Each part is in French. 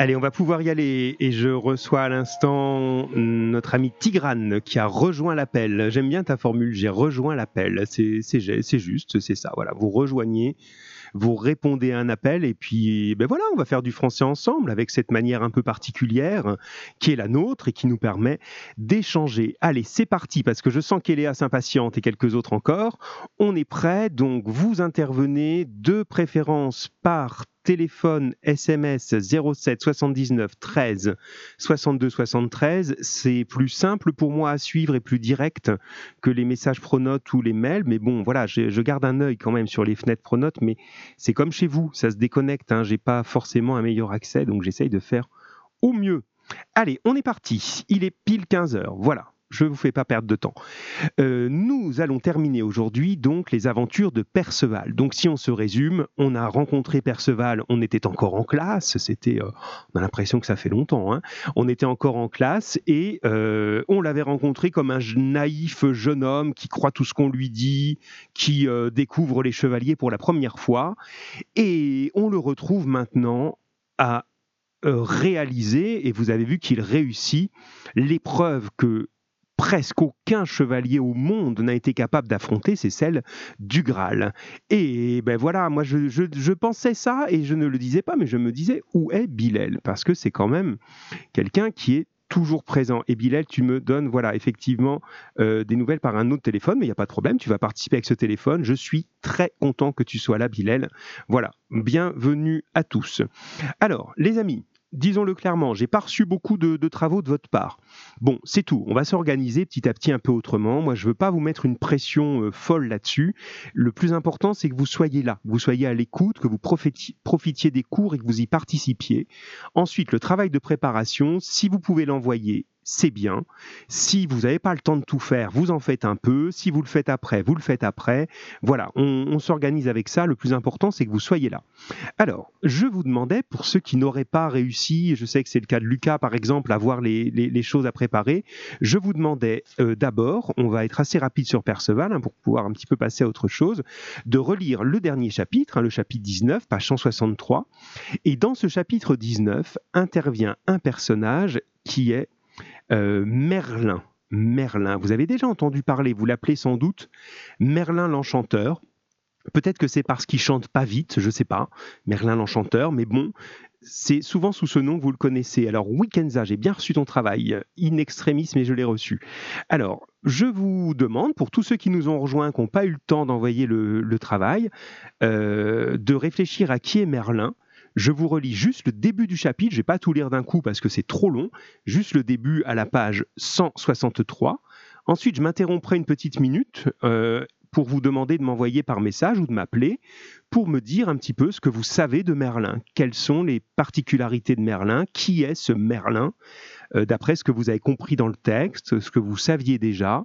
Allez, on va pouvoir y aller et je reçois à l'instant notre ami Tigrane qui a rejoint l'appel. J'aime bien ta formule, j'ai rejoint l'appel. C'est juste, c'est ça. Voilà, vous rejoignez vous répondez à un appel et puis ben voilà, on va faire du français ensemble avec cette manière un peu particulière qui est la nôtre et qui nous permet d'échanger. Allez, c'est parti parce que je sens qu'Eléa s'impatiente et quelques autres encore. On est prêt, donc vous intervenez de préférence par téléphone SMS 07 79 13 62 73. C'est plus simple pour moi à suivre et plus direct que les messages Pronote ou les mails. Mais bon, voilà, je, garde un œil quand même sur les fenêtres Pronote. Mais c'est comme chez vous, ça se déconnecte. Hein. J'ai pas forcément un meilleur accès, donc j'essaye de faire au mieux. Allez, on est parti. Il est pile 15 heures. Voilà je ne vous fais pas perdre de temps. Euh, nous allons terminer aujourd'hui donc les aventures de Perceval. Donc si on se résume, on a rencontré Perceval, on était encore en classe, c'était, euh, on a l'impression que ça fait longtemps, hein. on était encore en classe et euh, on l'avait rencontré comme un naïf jeune homme qui croit tout ce qu'on lui dit, qui découvre les chevaliers pour la première fois et on le retrouve maintenant à réaliser, et vous avez vu qu'il réussit, l'épreuve que presque aucun chevalier au monde n'a été capable d'affronter, c'est celle du Graal. Et ben voilà, moi je, pensais ça et je ne le disais pas, mais je me disais où est Bilal? Parce que c'est quand même quelqu'un qui est toujours présent. Et Bilal, tu me donnes, voilà, effectivement, euh, des nouvelles par un autre téléphone, mais il n'y a pas de problème, tu vas participer avec ce téléphone. Je suis très content que tu sois là, Bilal. Voilà, bienvenue à tous. Alors, les amis, disons-le clairement, j'ai pas reçu beaucoup de, travaux de votre part. Bon, c'est tout. On va s'organiser petit à petit un peu autrement. Moi, je veux pas vous mettre une pression euh, folle là-dessus. Le plus important, c'est que vous soyez là, vous soyez à l'écoute, que vous profitiez des cours et que vous y participiez. Ensuite, le travail de préparation, si vous pouvez l'envoyer c'est bien. Si vous n'avez pas le temps de tout faire, vous en faites un peu. Si vous le faites après, vous le faites après. Voilà, on, s'organise avec ça. Le plus important, c'est que vous soyez là. Alors, je vous demandais, pour ceux qui n'auraient pas réussi, je sais que c'est le cas de Lucas, par exemple, à voir les, choses à préparer, je vous demandais euh, d'abord, on va être assez rapide sur Perceval hein, pour pouvoir un petit peu passer à autre chose, de relire le dernier chapitre, hein, le chapitre 19, page 163. Et dans ce chapitre 19 intervient un personnage qui est euh, Merlin. Merlin, vous avez déjà entendu parler, vous l'appelez sans doute Merlin l'enchanteur. Peut-être que c'est parce qu'il chante pas vite, je sais pas, Merlin l'enchanteur, mais bon, c'est souvent sous ce nom que vous le connaissez. Alors, Wikenza, j'ai bien reçu ton travail, in extremis, mais je l'ai reçu. Alors, je vous demande, pour tous ceux qui nous ont rejoints, qui n'ont pas eu le temps d'envoyer le, travail, euh, de réfléchir à qui est Merlin, je vous relis juste le début du chapitre, je ne vais pas tout lire d'un coup parce que c'est trop long, juste le début à la page 163. Ensuite, je m'interromprai une petite minute euh, pour vous demander de m'envoyer par message ou de m'appeler pour me dire un petit peu ce que vous savez de Merlin. Quelles sont les particularités de Merlin? Qui est ce Merlin? Euh, D'après ce que vous avez compris dans le texte, ce que vous saviez déjà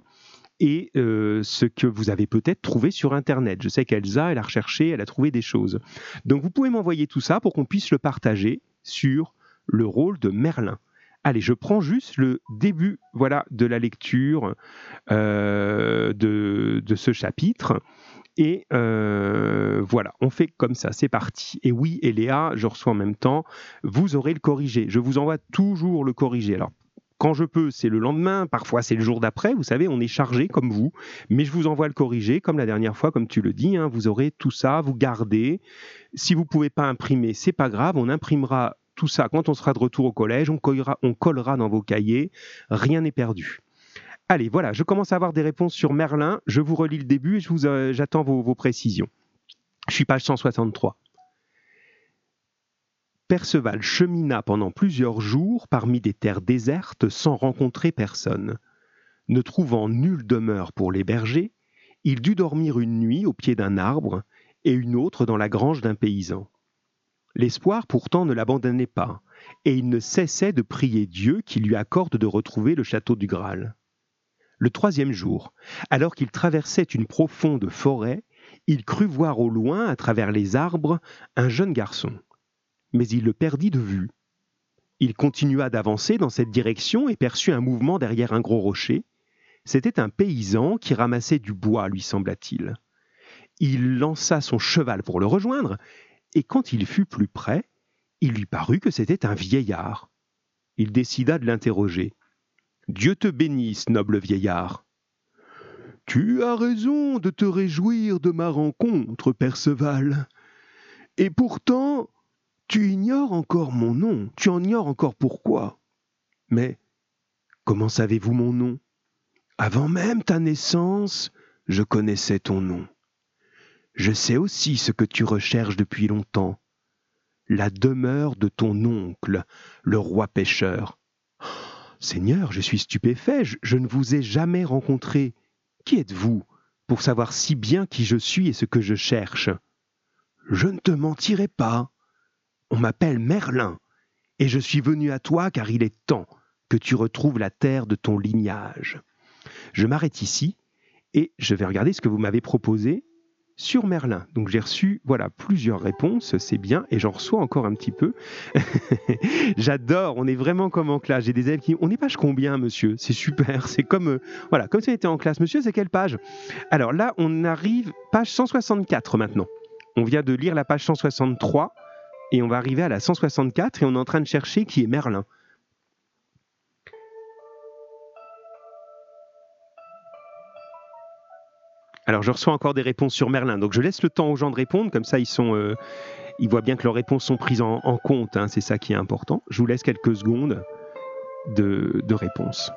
et euh, ce que vous avez peut-être trouvé sur Internet. Je sais qu'Elsa, elle a recherché, elle a trouvé des choses. Donc vous pouvez m'envoyer tout ça pour qu'on puisse le partager sur le rôle de Merlin. Allez, je prends juste le début voilà, de la lecture euh, de, ce chapitre. Et euh, voilà, on fait comme ça, c'est parti. Et oui, et Léa, je reçois en même temps, vous aurez le corrigé. Je vous envoie toujours le corrigé. Alors, quand je peux, c'est le lendemain, parfois c'est le jour d'après, vous savez, on est chargé comme vous, mais je vous envoie le corriger, comme la dernière fois, comme tu le dis, hein, vous aurez tout ça, vous gardez. Si vous ne pouvez pas imprimer, c'est pas grave, on imprimera tout ça quand on sera de retour au collège, on collera, on collera dans vos cahiers, rien n'est perdu. Allez, voilà, je commence à avoir des réponses sur Merlin, je vous relis le début et euh, j'attends vos, vos précisions. Je suis page 163. Perceval chemina pendant plusieurs jours parmi des terres désertes sans rencontrer personne. Ne trouvant nulle demeure pour l'héberger, il dut dormir une nuit au pied d'un arbre et une autre dans la grange d'un paysan. L'espoir pourtant ne l'abandonnait pas, et il ne cessait de prier Dieu qui lui accorde de retrouver le château du Graal. Le troisième jour, alors qu'il traversait une profonde forêt, il crut voir au loin, à travers les arbres, un jeune garçon mais il le perdit de vue. Il continua d'avancer dans cette direction et perçut un mouvement derrière un gros rocher. C'était un paysan qui ramassait du bois, lui sembla-t-il. Il lança son cheval pour le rejoindre, et quand il fut plus près, il lui parut que c'était un vieillard. Il décida de l'interroger. Dieu te bénisse, noble vieillard. Tu as raison de te réjouir de ma rencontre, Perceval. Et pourtant, tu ignores encore mon nom, tu en ignores encore pourquoi. Mais comment savez-vous mon nom? Avant même ta naissance, je connaissais ton nom. Je sais aussi ce que tu recherches depuis longtemps, la demeure de ton oncle, le roi pêcheur. Seigneur, je suis stupéfait, je, ne vous ai jamais rencontré. Qui êtes-vous pour savoir si bien qui je suis et ce que je cherche? Je ne te mentirai pas. On m'appelle Merlin, et je suis venu à toi car il est temps que tu retrouves la terre de ton lignage. Je m'arrête ici et je vais regarder ce que vous m'avez proposé sur Merlin. Donc j'ai reçu voilà plusieurs réponses, c'est bien, et j'en reçois encore un petit peu. J'adore, on est vraiment comme en classe. J'ai des élèves qui, on est page combien, monsieur? C'est super, c'est comme euh, voilà, comme si on était en classe. Monsieur, c'est quelle page? Alors là, on arrive page 164 maintenant. On vient de lire la page 163 et on va arriver à la 164 et on est en train de chercher qui est Merlin. Alors je reçois encore des réponses sur Merlin, donc je laisse le temps aux gens de répondre, comme ça ils euh, voient bien que leurs réponses sont prises en, compte, hein, c'est ça qui est important. Je vous laisse quelques secondes de, de réponse.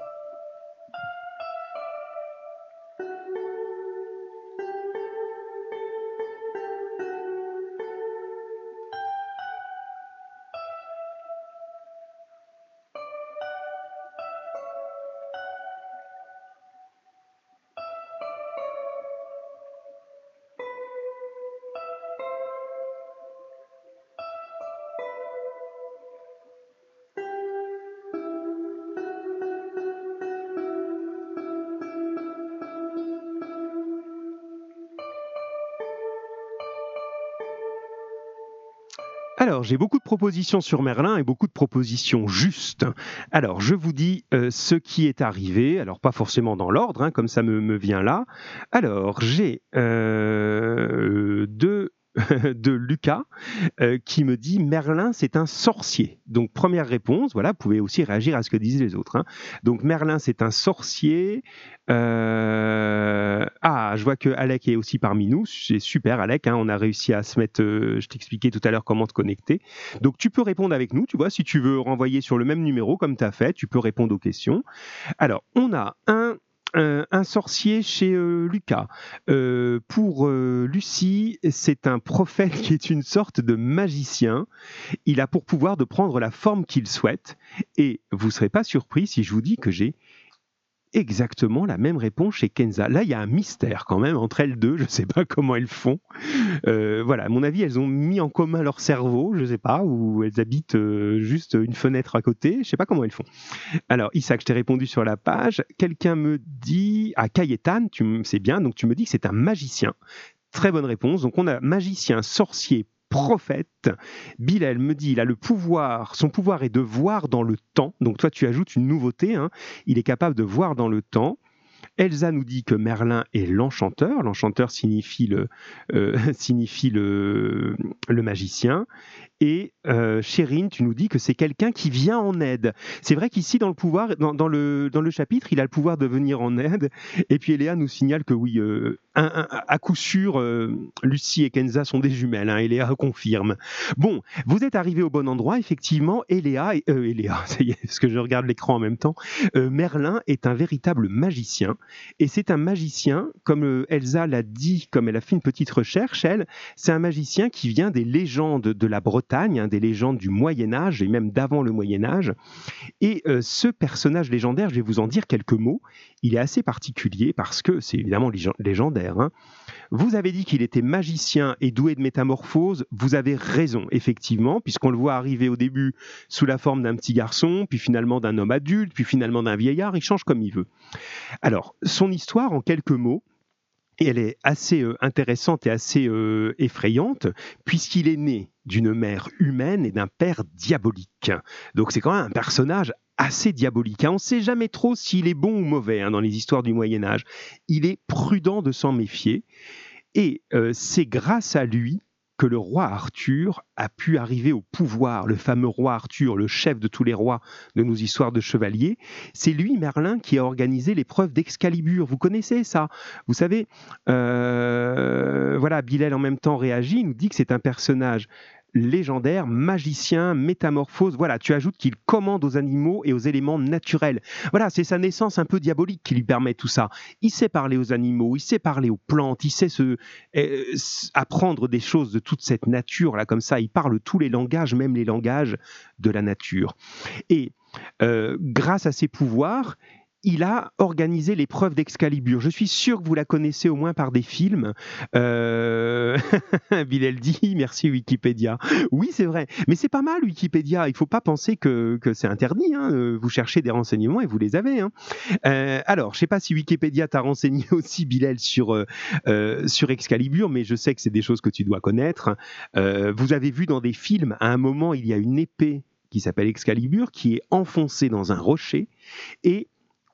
J'ai beaucoup de propositions sur Merlin et beaucoup de propositions justes. Alors, je vous dis euh, ce qui est arrivé, alors pas forcément dans l'ordre, hein, comme ça me, vient là. Alors, j'ai euh, deux de Lucas euh, qui me dit Merlin c'est un sorcier. Donc première réponse, voilà, vous pouvez aussi réagir à ce que disent les autres. Hein. Donc Merlin c'est un sorcier. Euh, ah, je vois que Alec est aussi parmi nous. C'est super Alec, hein. on a réussi à se mettre. Euh, je t'expliquais tout à l'heure comment te connecter. Donc tu peux répondre avec nous, tu vois, si tu veux renvoyer sur le même numéro comme tu as fait, tu peux répondre aux questions. Alors on a un un, sorcier chez euh, Lucas. Euh, pour euh, Lucie, c'est un prophète qui est une sorte de magicien. Il a pour pouvoir de prendre la forme qu'il souhaite. Et vous ne serez pas surpris si je vous dis que j'ai exactement la même réponse chez Kenza. Là, il y a un mystère quand même entre elles deux. Je ne sais pas comment elles font. Euh, voilà, à mon avis, elles ont mis en commun leur cerveau, je ne sais pas, ou elles habitent euh, juste une fenêtre à côté. Je ne sais pas comment elles font. Alors, Isaac, je t'ai répondu sur la page. Quelqu'un me dit, à ah, Kayetan, tu sais bien, donc tu me dis que c'est un magicien. Très bonne réponse. Donc, on a magicien, sorcier, prophète. Bilal me dit, il a le pouvoir, son pouvoir est de voir dans le temps. Donc toi, tu ajoutes une nouveauté, hein. il est capable de voir dans le temps. Elsa nous dit que Merlin est l'enchanteur. L'enchanteur signifie le, euh, signifie le, le magicien. Et euh, tu nous dis que c'est quelqu'un qui vient en aide. C'est vrai qu'ici, dans le pouvoir, dans, le, dans le chapitre, il a le pouvoir de venir en aide. Et puis Eléa nous signale que oui, euh, à coup sûr, euh, Lucie et Kenza sont des jumelles. Hein, Eléa confirme. Bon, vous êtes arrivé au bon endroit, effectivement. Eléa, euh, Eléa, ça y est, parce que je regarde l'écran en même temps. Merlin est un véritable magicien. Et c'est un magicien, comme Elsa l'a dit, comme elle a fait une petite recherche, elle, c'est un magicien qui vient des légendes de la Bretagne Hein, des légendes du Moyen Âge et même d'avant le Moyen Âge. Et euh, ce personnage légendaire, je vais vous en dire quelques mots, il est assez particulier parce que c'est évidemment légendaire. Hein. Vous avez dit qu'il était magicien et doué de métamorphose. Vous avez raison, effectivement, puisqu'on le voit arriver au début sous la forme d'un petit garçon, puis finalement d'un homme adulte, puis finalement d'un vieillard. Il change comme il veut. Alors, son histoire, en quelques mots, et elle est assez euh, intéressante et assez euh, effrayante, puisqu'il est né d'une mère humaine et d'un père diabolique. Donc c'est quand même un personnage assez diabolique. Hein. On ne sait jamais trop s'il est bon ou mauvais hein, dans les histoires du Moyen Âge. Il est prudent de s'en méfier. Et euh, c'est grâce à lui que le roi Arthur a pu arriver au pouvoir, le fameux roi Arthur, le chef de tous les rois de nos histoires de chevaliers. C'est lui, Merlin, qui a organisé l'épreuve d'Excalibur. Vous connaissez ça? Vous savez, euh, voilà, Bilal en même temps réagit, nous dit que c'est un personnage légendaire, magicien, métamorphose. Voilà, tu ajoutes qu'il commande aux animaux et aux éléments naturels. Voilà, c'est sa naissance un peu diabolique qui lui permet tout ça. Il sait parler aux animaux, il sait parler aux plantes, il sait se, euh, apprendre des choses de toute cette nature là comme ça. Il parle tous les langages, même les langages de la nature. Et euh, grâce à ses pouvoirs, il a organisé l'épreuve d'Excalibur. Je suis sûr que vous la connaissez au moins par des films. Euh... Bilal dit merci Wikipédia. Oui, c'est vrai. Mais c'est pas mal Wikipédia. Il faut pas penser que, c'est interdit. Hein. Euh, vous cherchez des renseignements et vous les avez. Hein. Euh, alors, je sais pas si Wikipédia t'a renseigné aussi, Bilal, sur, euh, sur Excalibur, mais je sais que c'est des choses que tu dois connaître. vous avez vu dans des films, à un moment, il y a une épée qui s'appelle Excalibur, qui est enfoncée dans un rocher et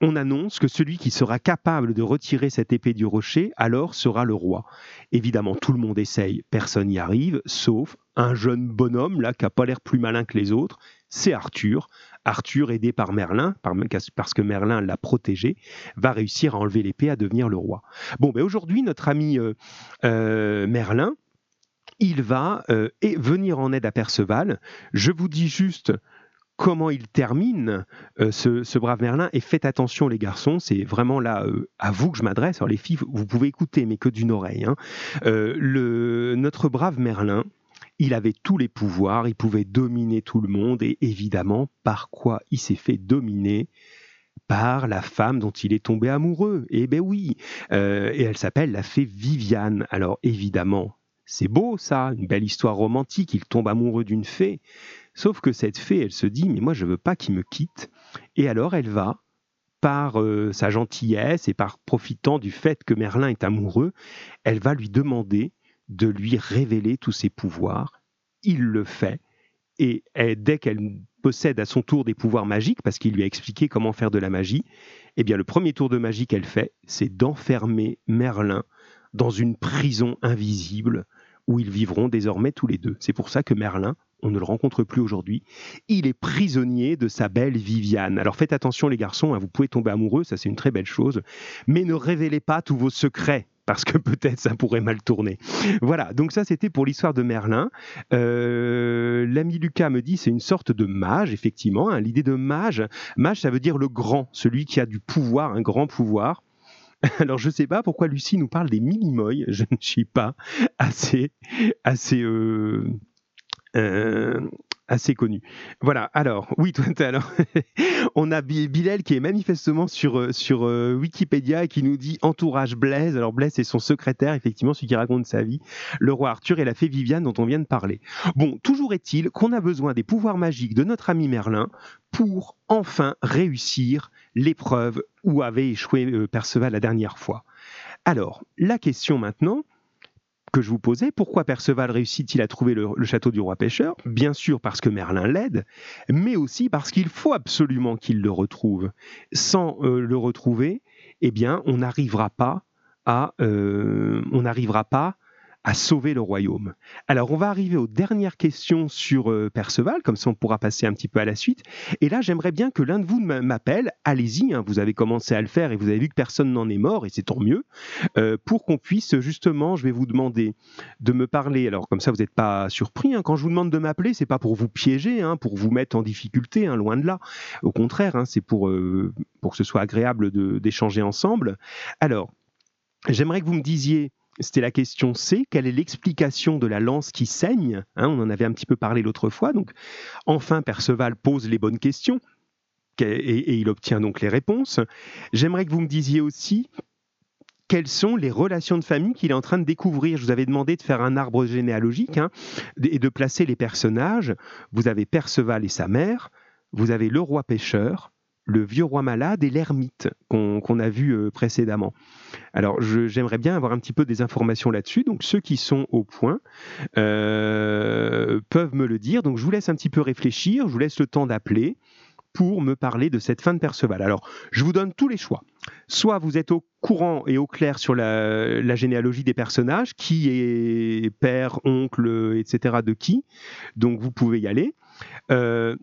on annonce que celui qui sera capable de retirer cette épée du rocher, alors sera le roi. Évidemment, tout le monde essaye, personne n'y arrive, sauf un jeune bonhomme, là, qui n'a pas l'air plus malin que les autres, c'est Arthur. Arthur, aidé par Merlin, parce que Merlin l'a protégé, va réussir à enlever l'épée, à devenir le roi. Bon, ben aujourd'hui, notre ami euh, euh, Merlin, il va euh, venir en aide à Perceval. Je vous dis juste comment il termine euh, ce, brave Merlin. Et faites attention les garçons, c'est vraiment là euh, à vous que je m'adresse. Alors les filles, vous pouvez écouter, mais que d'une oreille. Hein. Euh, le, notre brave Merlin, il avait tous les pouvoirs, il pouvait dominer tout le monde. Et évidemment, par quoi il s'est fait dominer? Par la femme dont il est tombé amoureux. Eh ben oui, et elle s'appelle la fée Viviane. Alors évidemment, c'est beau ça, une belle histoire romantique, il tombe amoureux d'une fée. Sauf que cette fée, elle se dit, mais moi je veux pas qu'il me quitte. Et alors elle va, par euh, sa gentillesse et par profitant du fait que Merlin est amoureux, elle va lui demander de lui révéler tous ses pouvoirs. Il le fait. Et dès qu'elle possède à son tour des pouvoirs magiques, parce qu'il lui a expliqué comment faire de la magie, eh bien le premier tour de magie qu'elle fait, c'est d'enfermer Merlin dans une prison invisible où ils vivront désormais tous les deux. C'est pour ça que Merlin on ne le rencontre plus aujourd'hui. Il est prisonnier de sa belle Viviane. Alors faites attention les garçons, hein, vous pouvez tomber amoureux, ça c'est une très belle chose, mais ne révélez pas tous vos secrets parce que peut-être ça pourrait mal tourner. Voilà, donc ça c'était pour l'histoire de Merlin. Euh, l'ami Lucas me dit c'est une sorte de mage, effectivement. Hein. L'idée de mage, mage ça veut dire le grand, celui qui a du pouvoir, un grand pouvoir. Alors je sais pas pourquoi Lucie nous parle des mini je ne suis pas assez, assez euh, euh, assez connu. Voilà, alors, oui, toi, alors, on a Bilal qui est manifestement sur, euh, euh, Wikipédia et qui nous dit entourage Blaise. Alors, Blaise, c'est son secrétaire, effectivement, celui qui raconte sa vie, le roi Arthur et la fée Viviane dont on vient de parler. Bon, toujours est-il qu'on a besoin des pouvoirs magiques de notre ami Merlin pour enfin réussir l'épreuve où avait échoué Perceval la dernière fois. Alors, la question maintenant, que je vous posais, pourquoi Perceval réussit-il à trouver le, château du roi pêcheur? Bien sûr parce que Merlin l'aide, mais aussi parce qu'il faut absolument qu'il le retrouve. Sans euh, le retrouver, eh bien, on n'arrivera pas à, euh, on n'arrivera pas à sauver le royaume. Alors on va arriver aux dernières questions sur euh, Perceval, comme ça on pourra passer un petit peu à la suite. Et là j'aimerais bien que l'un de vous m'appelle, allez-y, hein, vous avez commencé à le faire et vous avez vu que personne n'en est mort, et c'est tant mieux, euh, pour qu'on puisse justement, je vais vous demander de me parler, alors comme ça vous n'êtes pas surpris, hein, quand je vous demande de m'appeler, c'est pas pour vous piéger, hein, pour vous mettre en difficulté, loin de là, au contraire, c'est pour, euh, pour que ce soit agréable d'échanger ensemble. Alors, j'aimerais que vous me disiez c'était la question C. Quelle est l'explication de la lance qui saigne hein, On en avait un petit peu parlé l'autre fois. Donc, enfin, Perceval pose les bonnes questions et, il obtient donc les réponses. J'aimerais que vous me disiez aussi quelles sont les relations de famille qu'il est en train de découvrir? Je vous avais demandé de faire un arbre généalogique hein, et de placer les personnages. Vous avez Perceval et sa mère, vous avez le roi pêcheur, le vieux roi malade et l'ermite qu'on a vu euh, précédemment. Alors j'aimerais bien avoir un petit peu des informations là-dessus. Donc ceux qui sont au point euh, peuvent me le dire. Donc je vous laisse un petit peu réfléchir, je vous laisse le temps d'appeler pour me parler de cette fin de Perceval. Alors je vous donne tous les choix. soit vous êtes au courant et au clair sur la, généalogie des personnages, qui est père, oncle, etc. de qui, donc vous pouvez y aller. Euh,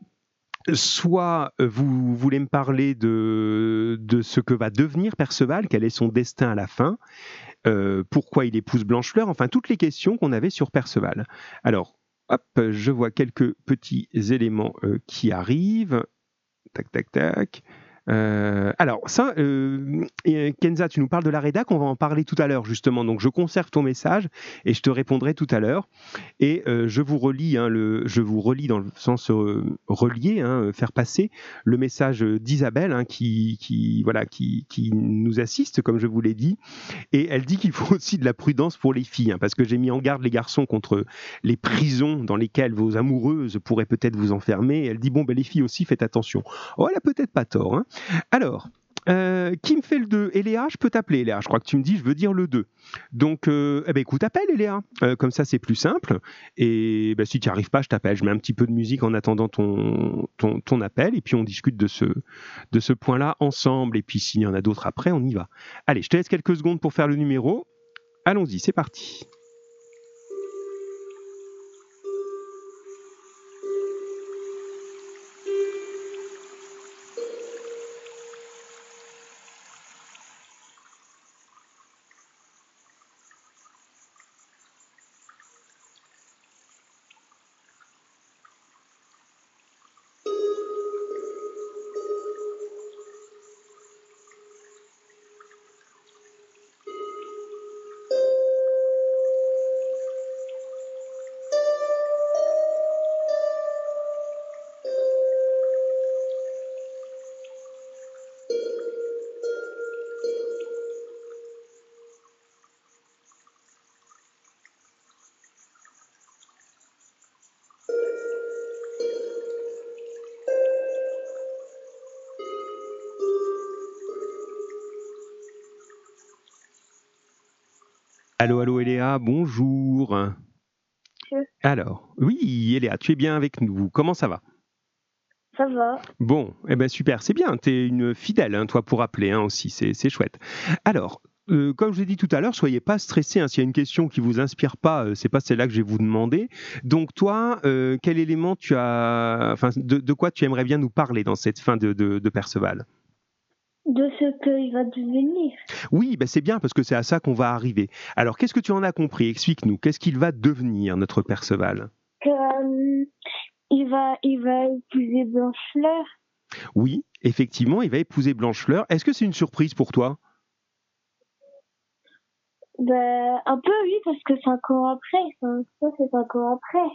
soit vous voulez me parler de, de, ce que va devenir Perceval, quel est son destin à la fin, euh, pourquoi il épouse Blanchefleur, enfin toutes les questions qu'on avait sur Perceval. Alors, hop, je vois quelques petits éléments euh, qui arrivent. Tac, tac, tac. Euh, alors, ça, euh, Kenza, tu nous parles de la rédac, on va en parler tout à l'heure, justement. Donc, je conserve ton message et je te répondrai tout à l'heure. Et euh, je vous relis, hein, je vous relis dans le sens relier, hein, faire passer le message d'Isabelle, hein, qui, voilà, qui, nous assiste, comme je vous l'ai dit. Et elle dit qu'il faut aussi de la prudence pour les filles, parce que j'ai mis en garde les garçons contre les prisons dans lesquelles vos amoureuses pourraient peut-être vous enfermer. Elle dit, bon, ben, les filles aussi, faites attention. Oh, elle a peut-être pas tort. Hein. Alors, euh, qui me fait le 2 Eléa, je peux t'appeler Eléa. Je crois que tu me dis, je veux dire le 2. Donc, euh, eh ben, écoute, appelle Eléa. Euh, comme ça, c'est plus simple. Et ben, si tu n'y arrives pas, je t'appelle. Je mets un petit peu de musique en attendant ton, ton, appel. Et puis, on discute de ce, de ce point-là ensemble. Et puis, s'il y en a d'autres après, on y va. Allez, je te laisse quelques secondes pour faire le numéro. Allons-y, c'est parti. Bonjour. Alors, oui, Eléa, tu es bien avec nous. Comment ça va? Ça va. Bon, eh ben super, c'est bien. Tu es une fidèle, hein, toi, pour appeler hein, aussi, c'est chouette. Alors, euh, comme je vous ai dit tout à l'heure, soyez pas stressés. Hein. S'il y a une question qui vous inspire pas, euh, c'est pas celle-là que je vais vous demander. Donc toi, euh, quel élément tu as, enfin, de, quoi tu aimerais bien nous parler dans cette fin de, de Perceval? De ce qu'il va devenir. Oui, ben c'est bien parce que c'est à ça qu'on va arriver. Alors, qu'est-ce que tu en as compris? Explique-nous. Qu'est-ce qu'il va devenir, notre Perceval euh, il, va, il va épouser Blanchefleur. Oui, effectivement, il va épouser Blanchefleur. Est-ce que c'est une surprise pour toi? Ben, un peu, oui, parce que cinq ans après, ça, c'est cinq ans après.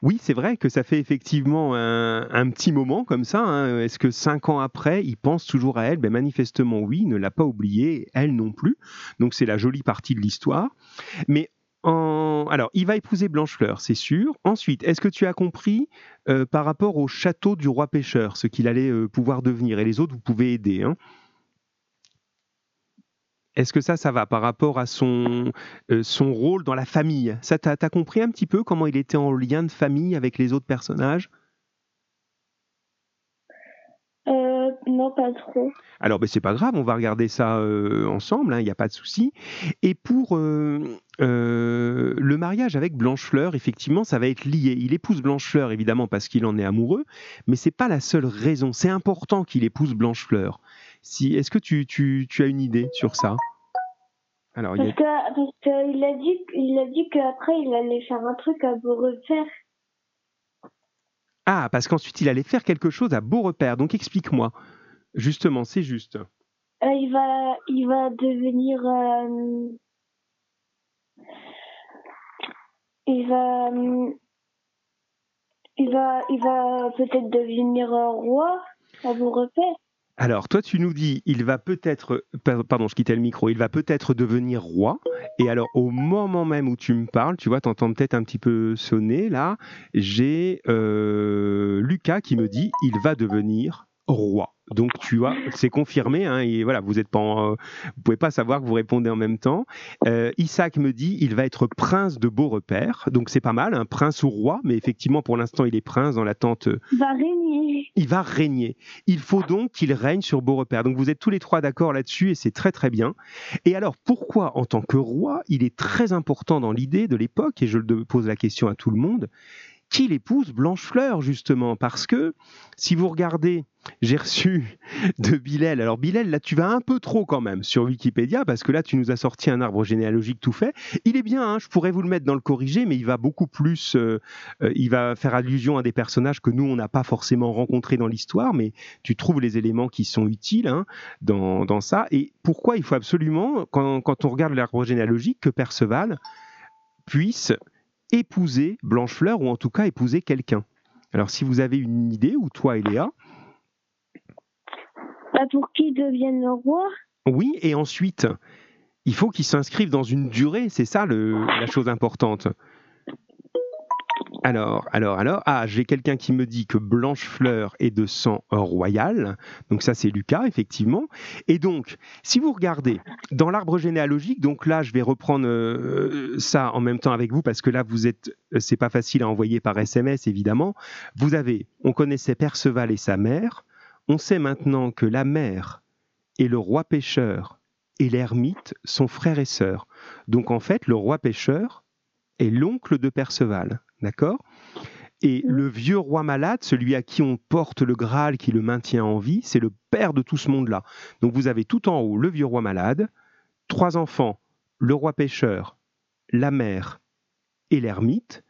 Oui, c'est vrai que ça fait effectivement un, petit moment comme ça. Hein. Est-ce que cinq ans après, il pense toujours à elle? Ben, Manifestement, oui, il ne l'a pas oubliée, elle non plus. Donc, c'est la jolie partie de l'histoire. Mais en... alors, il va épouser Blanchefleur, c'est sûr. Ensuite, est-ce que tu as compris euh, par rapport au château du roi pêcheur, ce qu'il allait euh, pouvoir devenir? Et les autres, vous pouvez aider. Hein est-ce que ça, ça va par rapport à son, euh, son rôle dans la famille? Ça, t'as as compris un petit peu comment il était en lien de famille avec les autres personnages? Euh, non, pas trop. Alors, ben, c'est pas grave, on va regarder ça euh, ensemble, il hein, n'y a pas de souci. Et pour le mariage avec Blanchefleur, effectivement, ça va être lié. Il épouse Blanchefleur, évidemment, parce qu'il en est amoureux, mais c'est pas la seule raison. C'est important qu'il épouse Blanchefleur. Si, Est-ce que tu, tu, tu, as une idée sur ça? Alors, Parce qu'il a dit, il a dit qu'après, il allait faire un truc à Beaurepaire. Ah, parce qu'ensuite, il allait faire quelque chose à Beaurepaire. Donc, explique-moi. Justement, c'est juste. Euh, il, va, il va devenir... Euh, il va... Il va, il va peut-être devenir roi à Beaurepaire. Alors, toi, tu nous dis, il va peut-être, pardon, je quittais le micro, il va peut-être devenir roi. Et alors, au moment même où tu me parles, tu vois, t'entends peut-être un petit peu sonner là, j'ai euh, Lucas qui me dit, il va devenir roi. Donc tu vois, c'est confirmé. Hein, et voilà, vous êtes pas, vous pouvez pas savoir que vous répondez en même temps. Euh, Isaac me dit, il va être prince de beau repère. Donc c'est pas mal, un prince ou roi, mais effectivement pour l'instant il est prince dans l'attente. Il va régner. Il va régner. Il faut donc qu'il règne sur beau repère. Donc vous êtes tous les trois d'accord là-dessus et c'est très très bien. Et alors pourquoi en tant que roi, il est très important dans l'idée de l'époque et je pose la question à tout le monde qu'il épouse Blanchefleur, justement, parce que si vous regardez, j'ai reçu de Bilal, alors Bilal, là tu vas un peu trop quand même sur Wikipédia, parce que là tu nous as sorti un arbre généalogique tout fait. Il est bien, hein, je pourrais vous le mettre dans le corrigé, mais il va beaucoup plus, euh, euh, il va faire allusion à des personnages que nous on n'a pas forcément rencontrés dans l'histoire, mais tu trouves les éléments qui sont utiles hein, dans, ça. Et pourquoi il faut absolument, quand on regarde l'arbre généalogique, que Perceval puisse épouser Blanchefleur ou en tout cas épouser quelqu'un. Alors si vous avez une idée, ou toi et Léa bah, Pour qu'il devienne le roi Oui, et ensuite, il faut qu'il s'inscrive dans une durée, c'est ça le, la chose importante. Alors, alors, alors, ah, j'ai quelqu'un qui me dit que Blanchefleur est de sang royal. Donc ça, c'est Lucas, effectivement. Et donc, si vous regardez dans l'arbre généalogique, donc là, je vais reprendre euh, ça en même temps avec vous parce que là, vous êtes, c'est pas facile à envoyer par SMS, évidemment. Vous avez, on connaissait Perceval et sa mère. On sait maintenant que la mère et le roi pêcheur et l'ermite sont frères et sœurs. Donc en fait, le roi pêcheur est l'oncle de Perceval. D'accord? Et le vieux roi malade, celui à qui on porte le Graal qui le maintient en vie, c'est le père de tout ce monde-là. Donc vous avez tout en haut le vieux roi malade, trois enfants, le roi pêcheur, la mère et l'ermite,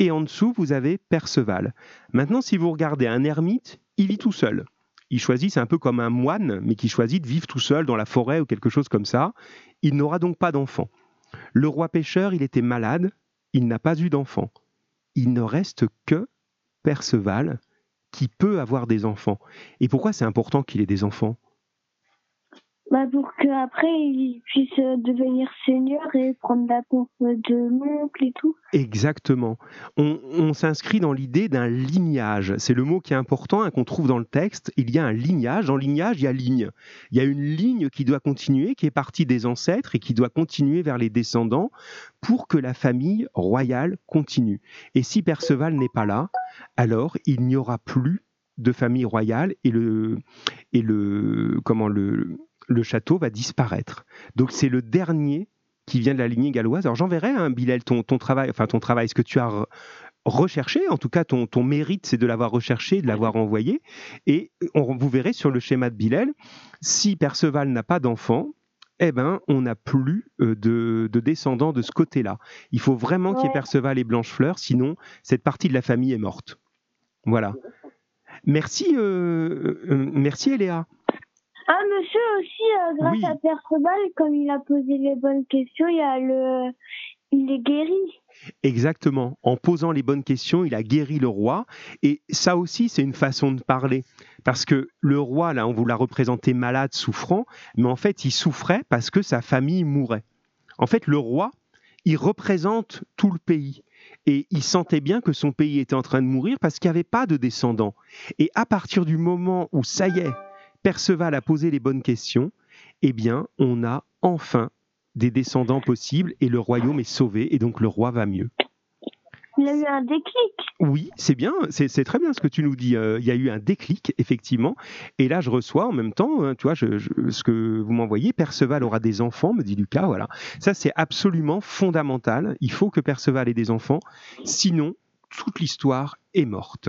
et en dessous vous avez Perceval. Maintenant, si vous regardez un ermite, il vit tout seul. Il choisit, c'est un peu comme un moine, mais qui choisit de vivre tout seul dans la forêt ou quelque chose comme ça. Il n'aura donc pas d'enfant. Le roi pêcheur, il était malade, il n'a pas eu d'enfant il ne reste que Perceval qui peut avoir des enfants. Et pourquoi c'est important qu'il ait des enfants? Bah pour qu'après il puisse devenir seigneur et prendre la pompe de l'oncle et tout. Exactement. On, s'inscrit dans l'idée d'un lignage. C'est le mot qui est important, hein, qu'on trouve dans le texte. Il y a un lignage. En lignage, il y a ligne. Il y a une ligne qui doit continuer, qui est partie des ancêtres et qui doit continuer vers les descendants pour que la famille royale continue. Et si Perceval n'est pas là, alors il n'y aura plus de famille royale et le et le comment le le château va disparaître. Donc c'est le dernier qui vient de la lignée galloise. Alors j'enverrai, hein, Bilal, ton, ton travail, enfin ton travail, ce que tu as recherché, en tout cas ton, ton mérite, c'est de l'avoir recherché, de l'avoir envoyé. Et on, vous verrez sur le schéma de Bilal, si Perceval n'a pas d'enfant, eh ben, on n'a plus euh, de, descendants de ce côté-là. Il faut vraiment qu'il y ait Perceval et Blanchefleur, sinon cette partie de la famille est morte. Voilà. Merci, euh, euh, merci Eléa. Ah, monsieur aussi, euh, grâce à Perceval, comme il a posé les bonnes questions, il, a le... il est guéri. Exactement. En posant les bonnes questions, il a guéri le roi. Et ça aussi, c'est une façon de parler. Parce que le roi, là, on vous l'a représenté malade, souffrant, mais en fait, il souffrait parce que sa famille mourait. En fait, le roi, il représente tout le pays. Et il sentait bien que son pays était en train de mourir parce qu'il n'y avait pas de descendants. Et à partir du moment où, ça y est, Perceval a posé les bonnes questions, eh bien, on a enfin des descendants possibles et le royaume est sauvé et donc le roi va mieux. Il y a eu un déclic. Oui, c'est bien, c'est très bien ce que tu nous dis. Euh, il y a eu un déclic, effectivement. Et là, je reçois en même temps, hein, tu vois, ce que vous m'envoyez, Perceval aura des enfants, me dit Lucas. Voilà. Ça, c'est absolument fondamental. Il faut que Perceval ait des enfants. Sinon, toute l'histoire est morte.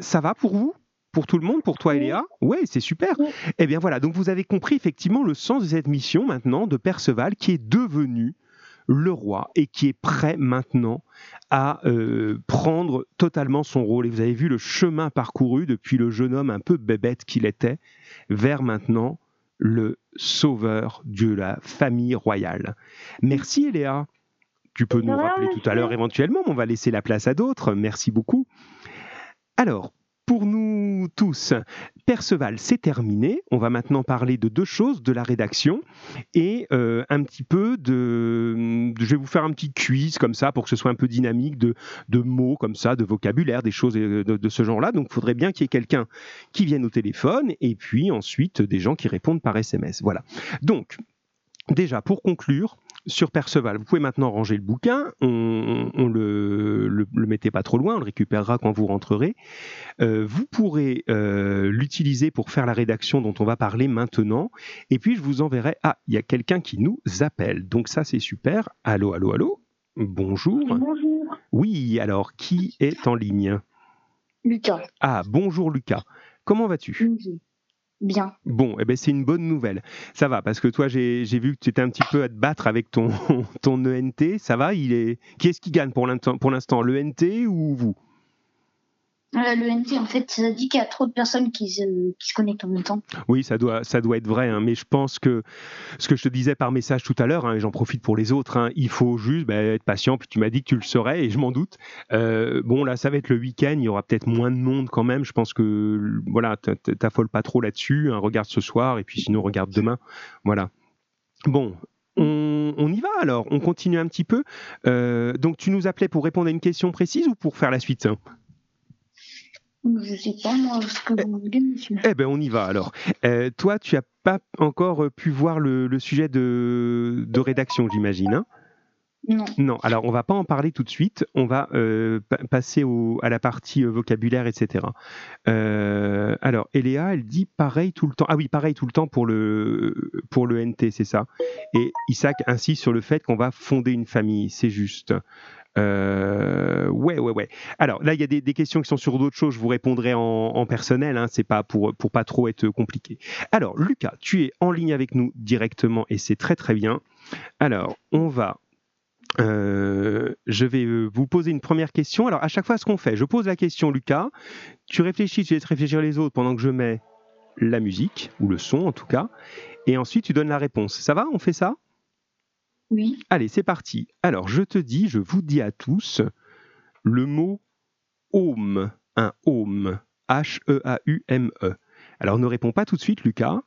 Ça va pour vous? Pour tout le monde, pour toi et Léa Oui, c'est super. Eh bien voilà, donc vous avez compris effectivement le sens de cette mission maintenant de Perceval qui est devenu le roi et qui est prêt maintenant à euh, prendre totalement son rôle. Et vous avez vu le chemin parcouru depuis le jeune homme un peu bébête qu'il était vers maintenant le sauveur de la famille royale. Merci Léa. Tu peux nous rappeler tout à l'heure éventuellement, mais on va laisser la place à d'autres. Merci beaucoup. Alors, pour nous tous. Perceval, c'est terminé. On va maintenant parler de deux choses, de la rédaction et euh, un petit peu de, Je vais vous faire un petit quiz comme ça pour que ce soit un peu dynamique de, mots comme ça, de vocabulaire, des choses de, de ce genre-là. Donc il faudrait bien qu'il y ait quelqu'un qui vienne au téléphone et puis ensuite des gens qui répondent par SMS. Voilà. Donc, déjà, pour conclure, sur Perceval. Vous pouvez maintenant ranger le bouquin, on, le, le, mettez pas trop loin, on le récupérera quand vous rentrerez. Euh, vous pourrez euh, l'utiliser pour faire la rédaction dont on va parler maintenant. Et puis je vous enverrai. Ah, il y a quelqu'un qui nous appelle. Donc ça c'est super. Allô, allô, allô? Bonjour. Bonjour. Oui, alors qui est en ligne? Lucas. Ah, bonjour Lucas. Comment vas-tu? Bien. Bon, eh ben c'est une bonne nouvelle. Ça va, parce que toi, j'ai vu que tu étais un petit peu à te battre avec ton, ton ENT. Ça va il est... Qui est-ce qui gagne pour l'instant L'ENT ou vous? Le NT, en fait, ça dit qu'il y a trop de personnes qui se, connectent en même temps. Oui, ça doit, être vrai, hein, mais je pense que ce que je te disais par message tout à l'heure, hein, et j'en profite pour les autres, hein, il faut juste bah, être patient, puis tu m'as dit que tu le serais, et je m'en doute. Euh, bon, là, ça va être le week-end, il y aura peut-être moins de monde quand même, je pense que, voilà, t'affoles pas trop là-dessus, regarde ce soir, et puis sinon, regarde demain. Voilà. Bon, on, on, y va alors, on continue un petit peu. Euh, donc tu nous appelais pour répondre à une question précise ou pour faire la suite je sais pas, moi, ce que vous voulez, monsieur. Eh ben, on y va alors. Euh, toi, tu n'as pas encore pu voir le, sujet de, rédaction, j'imagine. Hein? Non. Non, alors on va pas en parler tout de suite, on va euh, passer à la partie euh, vocabulaire, etc. alors, Eléa, elle dit pareil tout le temps. Ah oui, pareil tout le temps pour le, pour le NT, c'est ça? Et Isaac insiste sur le fait qu'on va fonder une famille, c'est juste. Euh, ouais, ouais, ouais. Alors là, il y a des, questions qui sont sur d'autres choses. Je vous répondrai en, personnel. Hein, c'est pas pour pour pas trop être compliqué. Alors, Lucas, tu es en ligne avec nous directement et c'est très très bien. Alors, on va. Euh, je vais euh, vous poser une première question. Alors, à chaque fois, ce qu'on fait, je pose la question, Lucas. Tu réfléchis, tu laisses réfléchir les autres pendant que je mets la musique ou le son en tout cas. Et ensuite, tu donnes la réponse. Ça va? On fait ça? Allez, c'est parti. Alors, je te dis, je vous dis à tous le mot home, un home, H-E-A-U-M-E. Alors, ne réponds pas tout de suite, Lucas.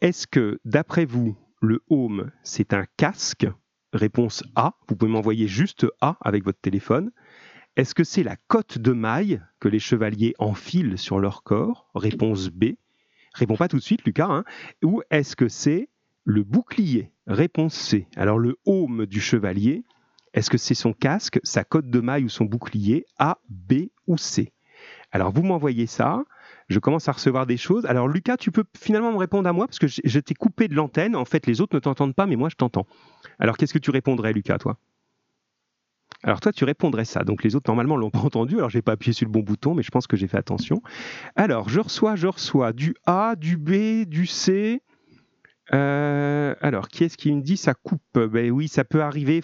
Est-ce que, d'après vous, le home, c'est un casque? Réponse A. Vous pouvez m'envoyer juste A avec votre téléphone. Est-ce que c'est la cotte de maille que les chevaliers enfilent sur leur corps? Réponse B. Réponds pas tout de suite, Lucas. Hein. Ou est-ce que c'est le bouclier, réponse C. Alors le home du chevalier, est-ce que c'est son casque, sa cotte de maille ou son bouclier A, B ou C? Alors vous m'envoyez ça, je commence à recevoir des choses. Alors Lucas, tu peux finalement me répondre à moi parce que je t'ai coupé de l'antenne. En fait, les autres ne t'entendent pas, mais moi je t'entends. Alors qu'est-ce que tu répondrais, Lucas, toi? Alors toi, tu répondrais ça. Donc les autres, normalement, l'ont pas entendu. Alors j'ai pas appuyé sur le bon bouton, mais je pense que j'ai fait attention. Alors je reçois, je reçois du A, du B, du C, euh, alors, qui est-ce qui me dit ça coupe? Ben oui, ça peut arriver.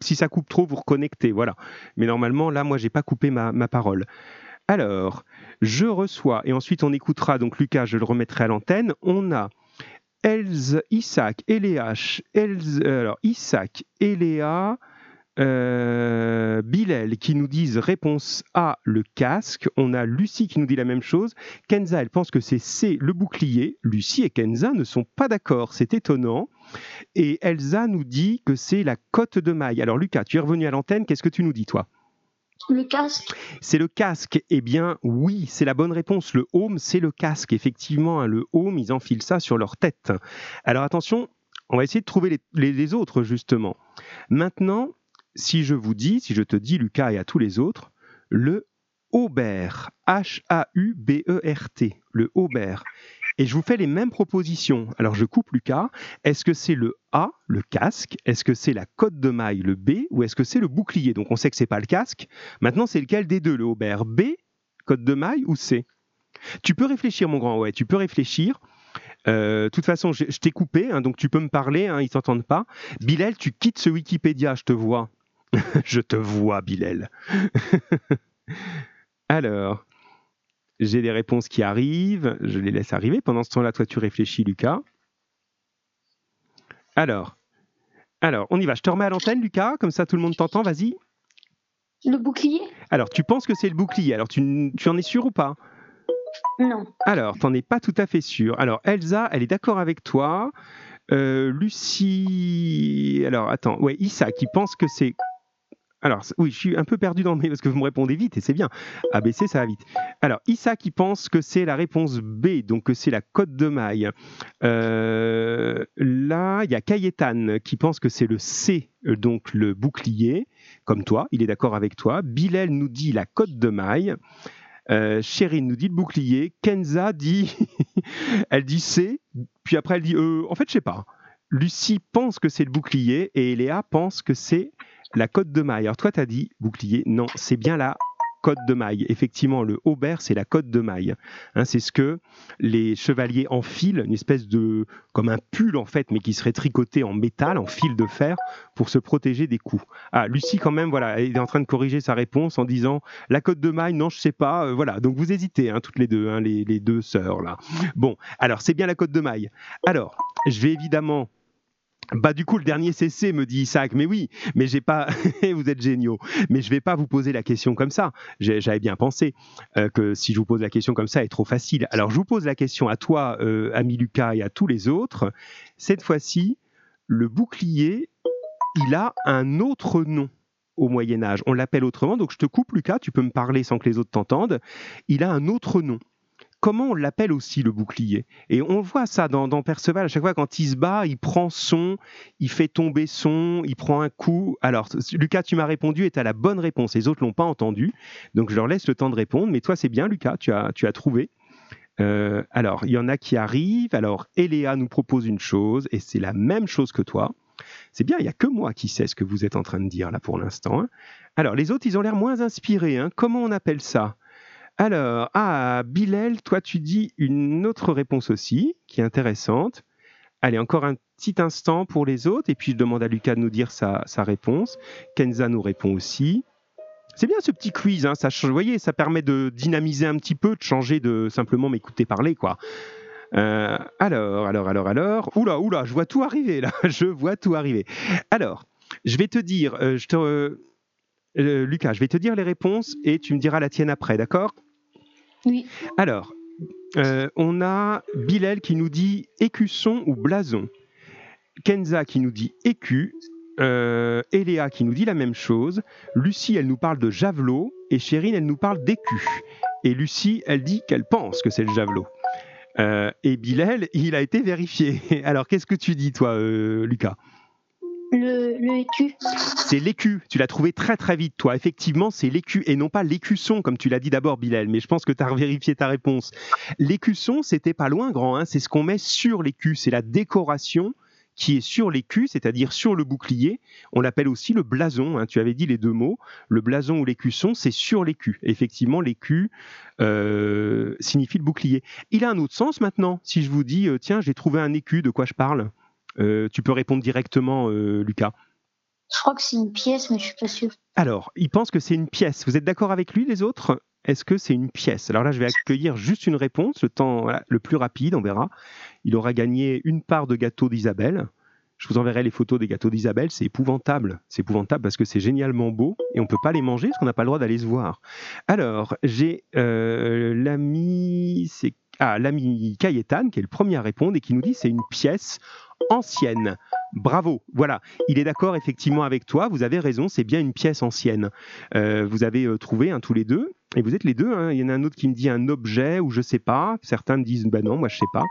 Si ça coupe trop, vous reconnectez, voilà. Mais normalement, là, moi, j'ai pas coupé ma, parole. Alors, je reçois, et ensuite on écoutera, donc Lucas, je le remettrai à l'antenne. On a Elz, Isaac, Eléach, Elz, alors Isaac, Eléa, euh, Bilal qui nous disent réponse A, le casque. On a Lucie qui nous dit la même chose. Kenza, elle pense que c'est C, le bouclier. Lucie et Kenza ne sont pas d'accord. C'est étonnant. Et Elsa nous dit que c'est la cote de maille. Alors Lucas, tu es revenu à l'antenne. Qu'est-ce que tu nous dis, toi? Le casque C'est le casque. Eh bien, oui, c'est la bonne réponse. Le home, c'est le casque. Effectivement, hein, le home, ils enfilent ça sur leur tête. Alors attention, on va essayer de trouver les autres, justement. Maintenant, si je vous dis, si je te dis, Lucas, et à tous les autres, le Aubert, H-A-U-B-E-R-T, le Aubert. Et je vous fais les mêmes propositions. Alors je coupe Lucas. Est-ce que c'est le A, le casque? Est-ce que c'est la cote de maille, le B? Ou est-ce que c'est le bouclier? Donc on sait que c'est pas le casque. Maintenant, c'est lequel des deux, le Aubert? B, cote de maille ou C? Tu peux réfléchir, mon grand. Ouais, tu peux réfléchir. Euh, de toute façon, je, t'ai coupé, hein, donc tu peux me parler, hein, ils t'entendent pas. Bilal, tu quittes ce Wikipédia, je te vois. je te vois, Bilal. Alors, j'ai des réponses qui arrivent, je les laisse arriver. Pendant ce temps-là, toi, tu réfléchis, Lucas. Alors, alors, on y va. Je te remets à l'antenne, Lucas, comme ça tout le monde t'entend, vas-y. Le bouclier? Alors, tu penses que c'est le bouclier. Alors, tu, tu en es sûr ou pas? Non. Alors, t'en es pas tout à fait sûr. Alors, Elsa, elle est d'accord avec toi. Euh, Lucie. Alors, attends. Ouais, Issa qui pense que c'est alors, oui, je suis un peu perdu dans le parce que vous me répondez vite et c'est bien. ABC, ça va vite. Alors, Issa qui pense que c'est la réponse B, donc que c'est la cote de maille. Euh, là, il y a Kayetan qui pense que c'est le C, euh, donc le bouclier, comme toi, il est d'accord avec toi. Bilal nous dit la cote de maille. Euh, nous dit le bouclier. Kenza dit, elle dit C, puis après elle dit, euh, en fait, je sais pas. Lucie pense que c'est le bouclier et Léa pense que c'est la côte de maille. Alors toi, tu as dit bouclier. Non, c'est bien la côte de maille. Effectivement, le haubert, c'est la côte de maille. Hein, c'est ce que les chevaliers enfilent, une espèce de. comme un pull en fait, mais qui serait tricoté en métal, en fil de fer, pour se protéger des coups. Ah, Lucie, quand même, voilà, elle est en train de corriger sa réponse en disant la côte de maille, non, je sais pas. Euh, voilà, donc vous hésitez, hein, toutes les deux, hein, les, les deux sœurs là. Bon, alors c'est bien la côte de maille. Alors, je vais évidemment bah du coup le dernier CC me dit Isaac mais oui mais j'ai pas vous êtes géniaux. Mais je vais pas vous poser la question comme ça. J'avais bien pensé euh, que si je vous pose la question comme ça est trop facile. Alors je vous pose la question à toi euh, ami Lucas et à tous les autres. Cette fois-ci le bouclier il a un autre nom au Moyen Âge. On l'appelle autrement donc je te coupe Lucas tu peux me parler sans que les autres t'entendent. Il a un autre nom comment on l'appelle aussi le bouclier? Et on voit ça dans, Perceval, à chaque fois quand il se bat, il prend son, il fait tomber son, il prend un coup. Alors, Lucas, tu m'as répondu et tu as la bonne réponse. Les autres l'ont pas entendu, donc je leur laisse le temps de répondre. Mais toi, c'est bien, Lucas, tu as, tu as trouvé. Euh, alors, il y en a qui arrivent. Alors, Eléa nous propose une chose, et c'est la même chose que toi. C'est bien, il n'y a que moi qui sais ce que vous êtes en train de dire là pour l'instant. Hein. Alors, les autres, ils ont l'air moins inspirés. Hein. Comment on appelle ça? Alors, ah, Bilal, toi tu dis une autre réponse aussi, qui est intéressante. Allez, encore un petit instant pour les autres, et puis je demande à Lucas de nous dire sa, réponse. Kenza nous répond aussi. C'est bien ce petit quiz, hein, ça, vous voyez, ça permet de dynamiser un petit peu, de changer de simplement m'écouter parler, quoi. Euh, alors, alors, alors, alors. Oula, oula, je vois tout arriver là. Je vois tout arriver. Alors, je vais te dire, euh, je te, euh, Lucas, je vais te dire les réponses et tu me diras la tienne après, d'accord? Alors, euh, on a Bilal qui nous dit écusson ou blason. Kenza qui nous dit écu. Euh, Eléa qui nous dit la même chose. Lucie, elle nous parle de javelot. Et Chérine, elle nous parle d'écu. Et Lucie, elle dit qu'elle pense que c'est le javelot. Euh, et Bilal, il a été vérifié. Alors, qu'est-ce que tu dis, toi, Lucas? Le, écu. C'est l'écu. Tu l'as trouvé très très vite, toi. Effectivement, c'est l'écu et non pas l'écusson, comme tu l'as dit d'abord, Bilal. Mais je pense que tu as vérifié ta réponse. L'écusson, c'était pas loin, grand. Hein. C'est ce qu'on met sur l'écu. C'est la décoration qui est sur l'écu, c'est-à-dire sur le bouclier. On l'appelle aussi le blason. Hein. Tu avais dit les deux mots. Le blason ou l'écusson, c'est sur l'écu. Effectivement, l'écu euh, signifie le bouclier. Il a un autre sens maintenant. Si je vous dis, euh, tiens, j'ai trouvé un écu, de quoi je parle? Tu peux répondre directement, euh, Lucas. Je crois que c'est une pièce, mais je suis pas sûr. Alors, il pense que c'est une pièce. Vous êtes d'accord avec lui, les autres? Est-ce que c'est une pièce? Alors là, je vais accueillir juste une réponse, le temps le plus rapide, on verra. Il aura gagné une part de gâteau d'Isabelle. Je vous enverrai les photos des gâteaux d'Isabelle. C'est épouvantable. C'est épouvantable parce que c'est génialement beau et on ne peut pas les manger parce qu'on n'a pas le droit d'aller se voir. Alors, j'ai euh, l'ami, c'est ah, l'ami Cayetan qui est le premier à répondre et qui nous dit c'est une pièce ancienne. Bravo, voilà, il est d'accord effectivement avec toi, vous avez raison, c'est bien une pièce ancienne. Euh, vous avez euh, trouvé tous les deux, et vous êtes les deux, hein. il y en a un autre qui me dit un objet ou je sais pas, certains me disent bah non, moi je sais pas.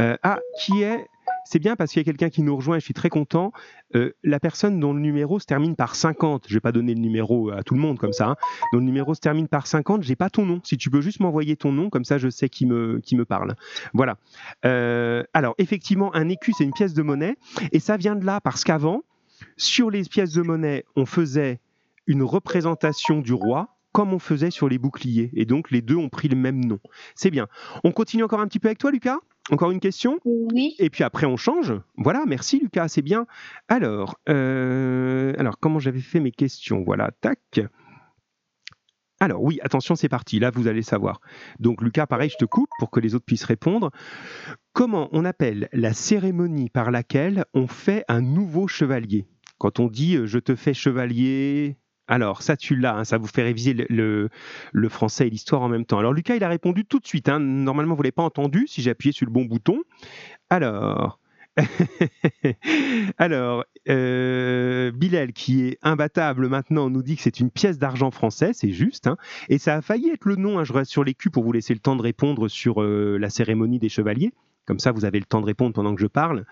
Euh, ah, qui est c'est bien parce qu'il y a quelqu'un qui nous rejoint et je suis très content. Euh, la personne dont le numéro se termine par 50, je ne vais pas donner le numéro à tout le monde comme ça, hein, dont le numéro se termine par 50, j'ai pas ton nom. Si tu peux juste m'envoyer ton nom, comme ça je sais qui me, qui me parle. Voilà. Euh, alors, effectivement, un écu, c'est une pièce de monnaie et ça vient de là parce qu'avant, sur les pièces de monnaie, on faisait une représentation du roi comme on faisait sur les boucliers. Et donc, les deux ont pris le même nom. C'est bien. On continue encore un petit peu avec toi, Lucas? Encore une question? Oui. Et puis après, on change. Voilà, merci Lucas, c'est bien. Alors, euh, alors comment j'avais fait mes questions? Voilà, tac. Alors oui, attention, c'est parti. Là, vous allez savoir. Donc Lucas, pareil, je te coupe pour que les autres puissent répondre. Comment on appelle la cérémonie par laquelle on fait un nouveau chevalier? Quand on dit euh, je te fais chevalier, Alors, ça, tu l'as, hein, ça vous fait réviser le, français et l'histoire en même temps. Alors, Lucas, il a répondu tout de suite. Hein. Normalement, vous ne l'avez pas entendu si j'ai appuyé sur le bon bouton. Alors, Alors, euh, Bilal, qui est imbattable maintenant, nous dit que c'est une pièce d'argent français, c'est juste. Hein. et ça a failli être le nom, je reste sur les pour vous laisser le temps de répondre sur euh, la cérémonie des chevaliers. Comme ça, vous avez le temps de répondre pendant que je parle.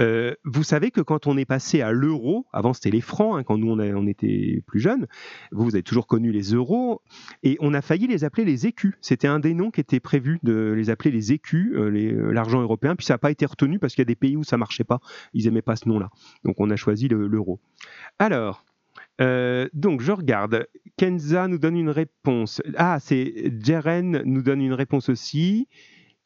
Euh, vous savez que quand on est passé à l'euro, avant c'était les francs, hein, quand nous on, était plus jeunes, vous, avez toujours connu les euros, et on a failli les appeler les écus. C'était un des noms qui était prévu de les appeler les écus, euh, euh, l'argent européen, puis ça n'a pas été retenu parce qu'il y a des pays où ça marchait pas, ils n'aimaient pas ce nom-là. Donc on a choisi l'euro. Alors, donc je regarde. Kenza nous donne une réponse. Ah, c'est Jeren nous donne une réponse aussi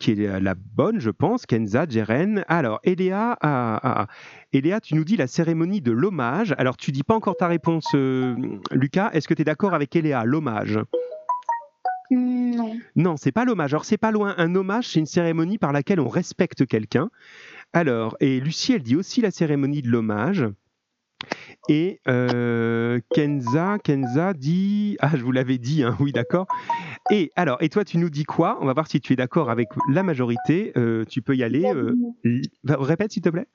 qui est la bonne, je pense, Kenza, Jeren. Alors, Eléa, ah, ah, ah. tu nous dis la cérémonie de l'hommage. Alors, tu dis pas encore ta réponse, euh, Lucas. Est-ce que tu es d'accord avec Eléa, l'hommage? Non. Non, c'est pas l'hommage. Alors, c'est pas loin. Un hommage, c'est une cérémonie par laquelle on respecte quelqu'un. Alors, et Lucie, elle dit aussi la cérémonie de l'hommage. Et euh, Kenza, Kenza dit, ah je vous l'avais dit, hein, oui d'accord. Et alors, et toi tu nous dis quoi? On va voir si tu es d'accord avec la majorité. Euh, tu peux y aller. Euh, répète s'il te plaît.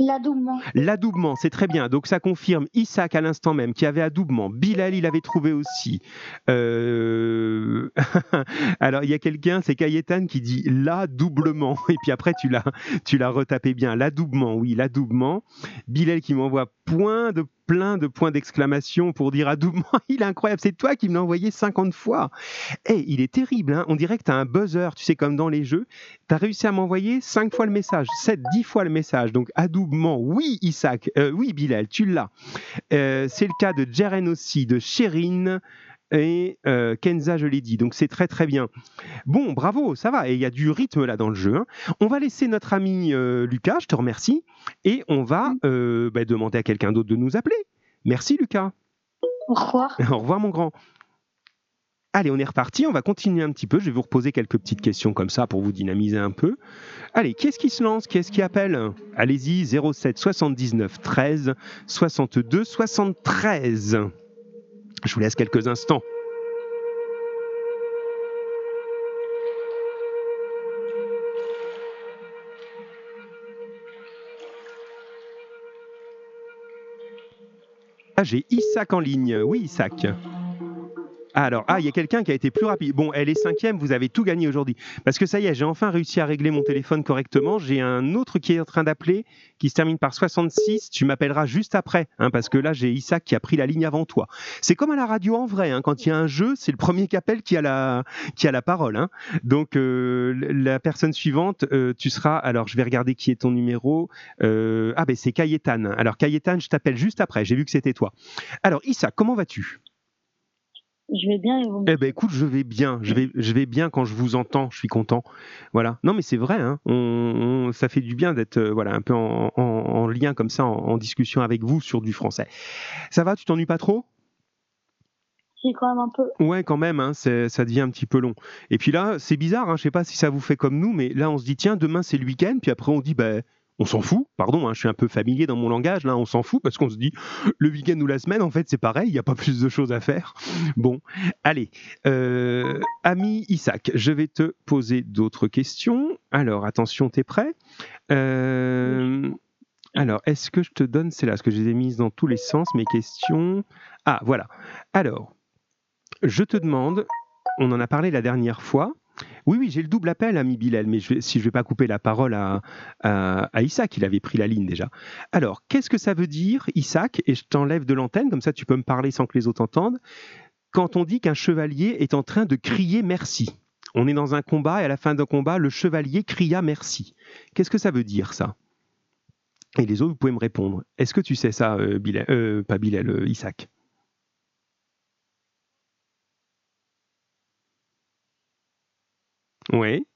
L'adoubement. L'adoubement, c'est très bien. Donc ça confirme Isaac à l'instant même qui avait adoubement. Bilal, il avait trouvé aussi. Euh, alors il y a quelqu'un, c'est Cayetan qui dit l'adoublement. Et puis après tu l'as, tu l'as retapé bien. L'adoubement, oui, l'adoubement. Bilal qui m'envoie point de plein de points d'exclamation pour dire adoubement, il est incroyable, c'est toi qui me l'as envoyé 50 fois. Eh, il est terrible, hein. on dirait que tu as un buzzer, tu sais, comme dans les jeux. Tu as réussi à m'envoyer 5 fois le message, 7, 10 fois le message. Donc adoubement, oui Isaac, euh, oui Bilal, tu l'as. Euh, c'est le cas de Jeren aussi, de Sherine, et euh, Kenza, je l'ai dit. Donc c'est très très bien. Bon, bravo, ça va. Et il y a du rythme là dans le jeu. Hein. On va laisser notre ami euh, Lucas, je te remercie, et on va euh, bah, demander à quelqu'un d'autre de nous appeler. Merci Lucas. Au revoir. Au revoir mon grand. Allez, on est reparti, on va continuer un petit peu. Je vais vous reposer quelques petites questions comme ça pour vous dynamiser un peu. Allez, qui est-ce qui se lance Qui est-ce qui appelle? Allez-y, 07 79 13 62 73. Je vous laisse quelques instants. Ah, j'ai Isaac en ligne. Oui, Isaac. Alors, ah, il y a quelqu'un qui a été plus rapide. Bon, elle est cinquième, vous avez tout gagné aujourd'hui. Parce que ça y est, j'ai enfin réussi à régler mon téléphone correctement. J'ai un autre qui est en train d'appeler, qui se termine par 66. Tu m'appelleras juste après, hein, parce que là, j'ai Isaac qui a pris la ligne avant toi. C'est comme à la radio en vrai, hein, quand il y a un jeu, c'est le premier qui appelle qui a la, qui a la parole. Hein. Donc, euh, la personne suivante, euh, tu seras. Alors, je vais regarder qui est ton numéro. Euh, ah, ben c'est Cayetan. Alors, Cayetan, je t'appelle juste après. J'ai vu que c'était toi. Alors, Isaac, comment vas-tu? Je vais bien et vous Eh ben écoute, je vais bien. Je vais, je vais bien quand je vous entends. Je suis content. Voilà. Non, mais c'est vrai. Hein. On, ça fait du bien d'être euh, voilà un peu en, en, lien comme ça, en, discussion avec vous sur du français. Ça va Tu t'ennuies pas trop? Si, quand même un peu. Ouais, quand même. Hein, ça devient un petit peu long. Et puis là, c'est bizarre. Hein, je sais pas si ça vous fait comme nous, mais là, on se dit tiens, demain c'est le week-end. Puis après, on dit ben on s'en fout, pardon, hein, je suis un peu familier dans mon langage, là, on s'en fout parce qu'on se dit le week-end ou la semaine, en fait, c'est pareil, il n'y a pas plus de choses à faire. Bon, allez, euh, ami Isaac, je vais te poser d'autres questions. Alors, attention, t'es prêt? Euh, Alors, est-ce que je te donne, c'est là, parce que je les ai mises dans tous les sens, mes questions. Ah, voilà. Alors, je te demande, on en a parlé la dernière fois, oui, oui, j'ai le double appel, ami Bilal, mais si je ne vais pas couper la parole à, Isaac, il avait pris la ligne déjà. Alors, qu'est-ce que ça veut dire, Isaac Et je t'enlève de l'antenne, comme ça tu peux me parler sans que les autres entendent. Quand on dit qu'un chevalier est en train de crier merci, on est dans un combat et à la fin d'un combat, le chevalier cria merci. Qu'est-ce que ça veut dire, ça? Et les autres, vous pouvez me répondre. Est-ce que tu sais ça, euh, euh, pas Bilal, euh, Isaac? Oui.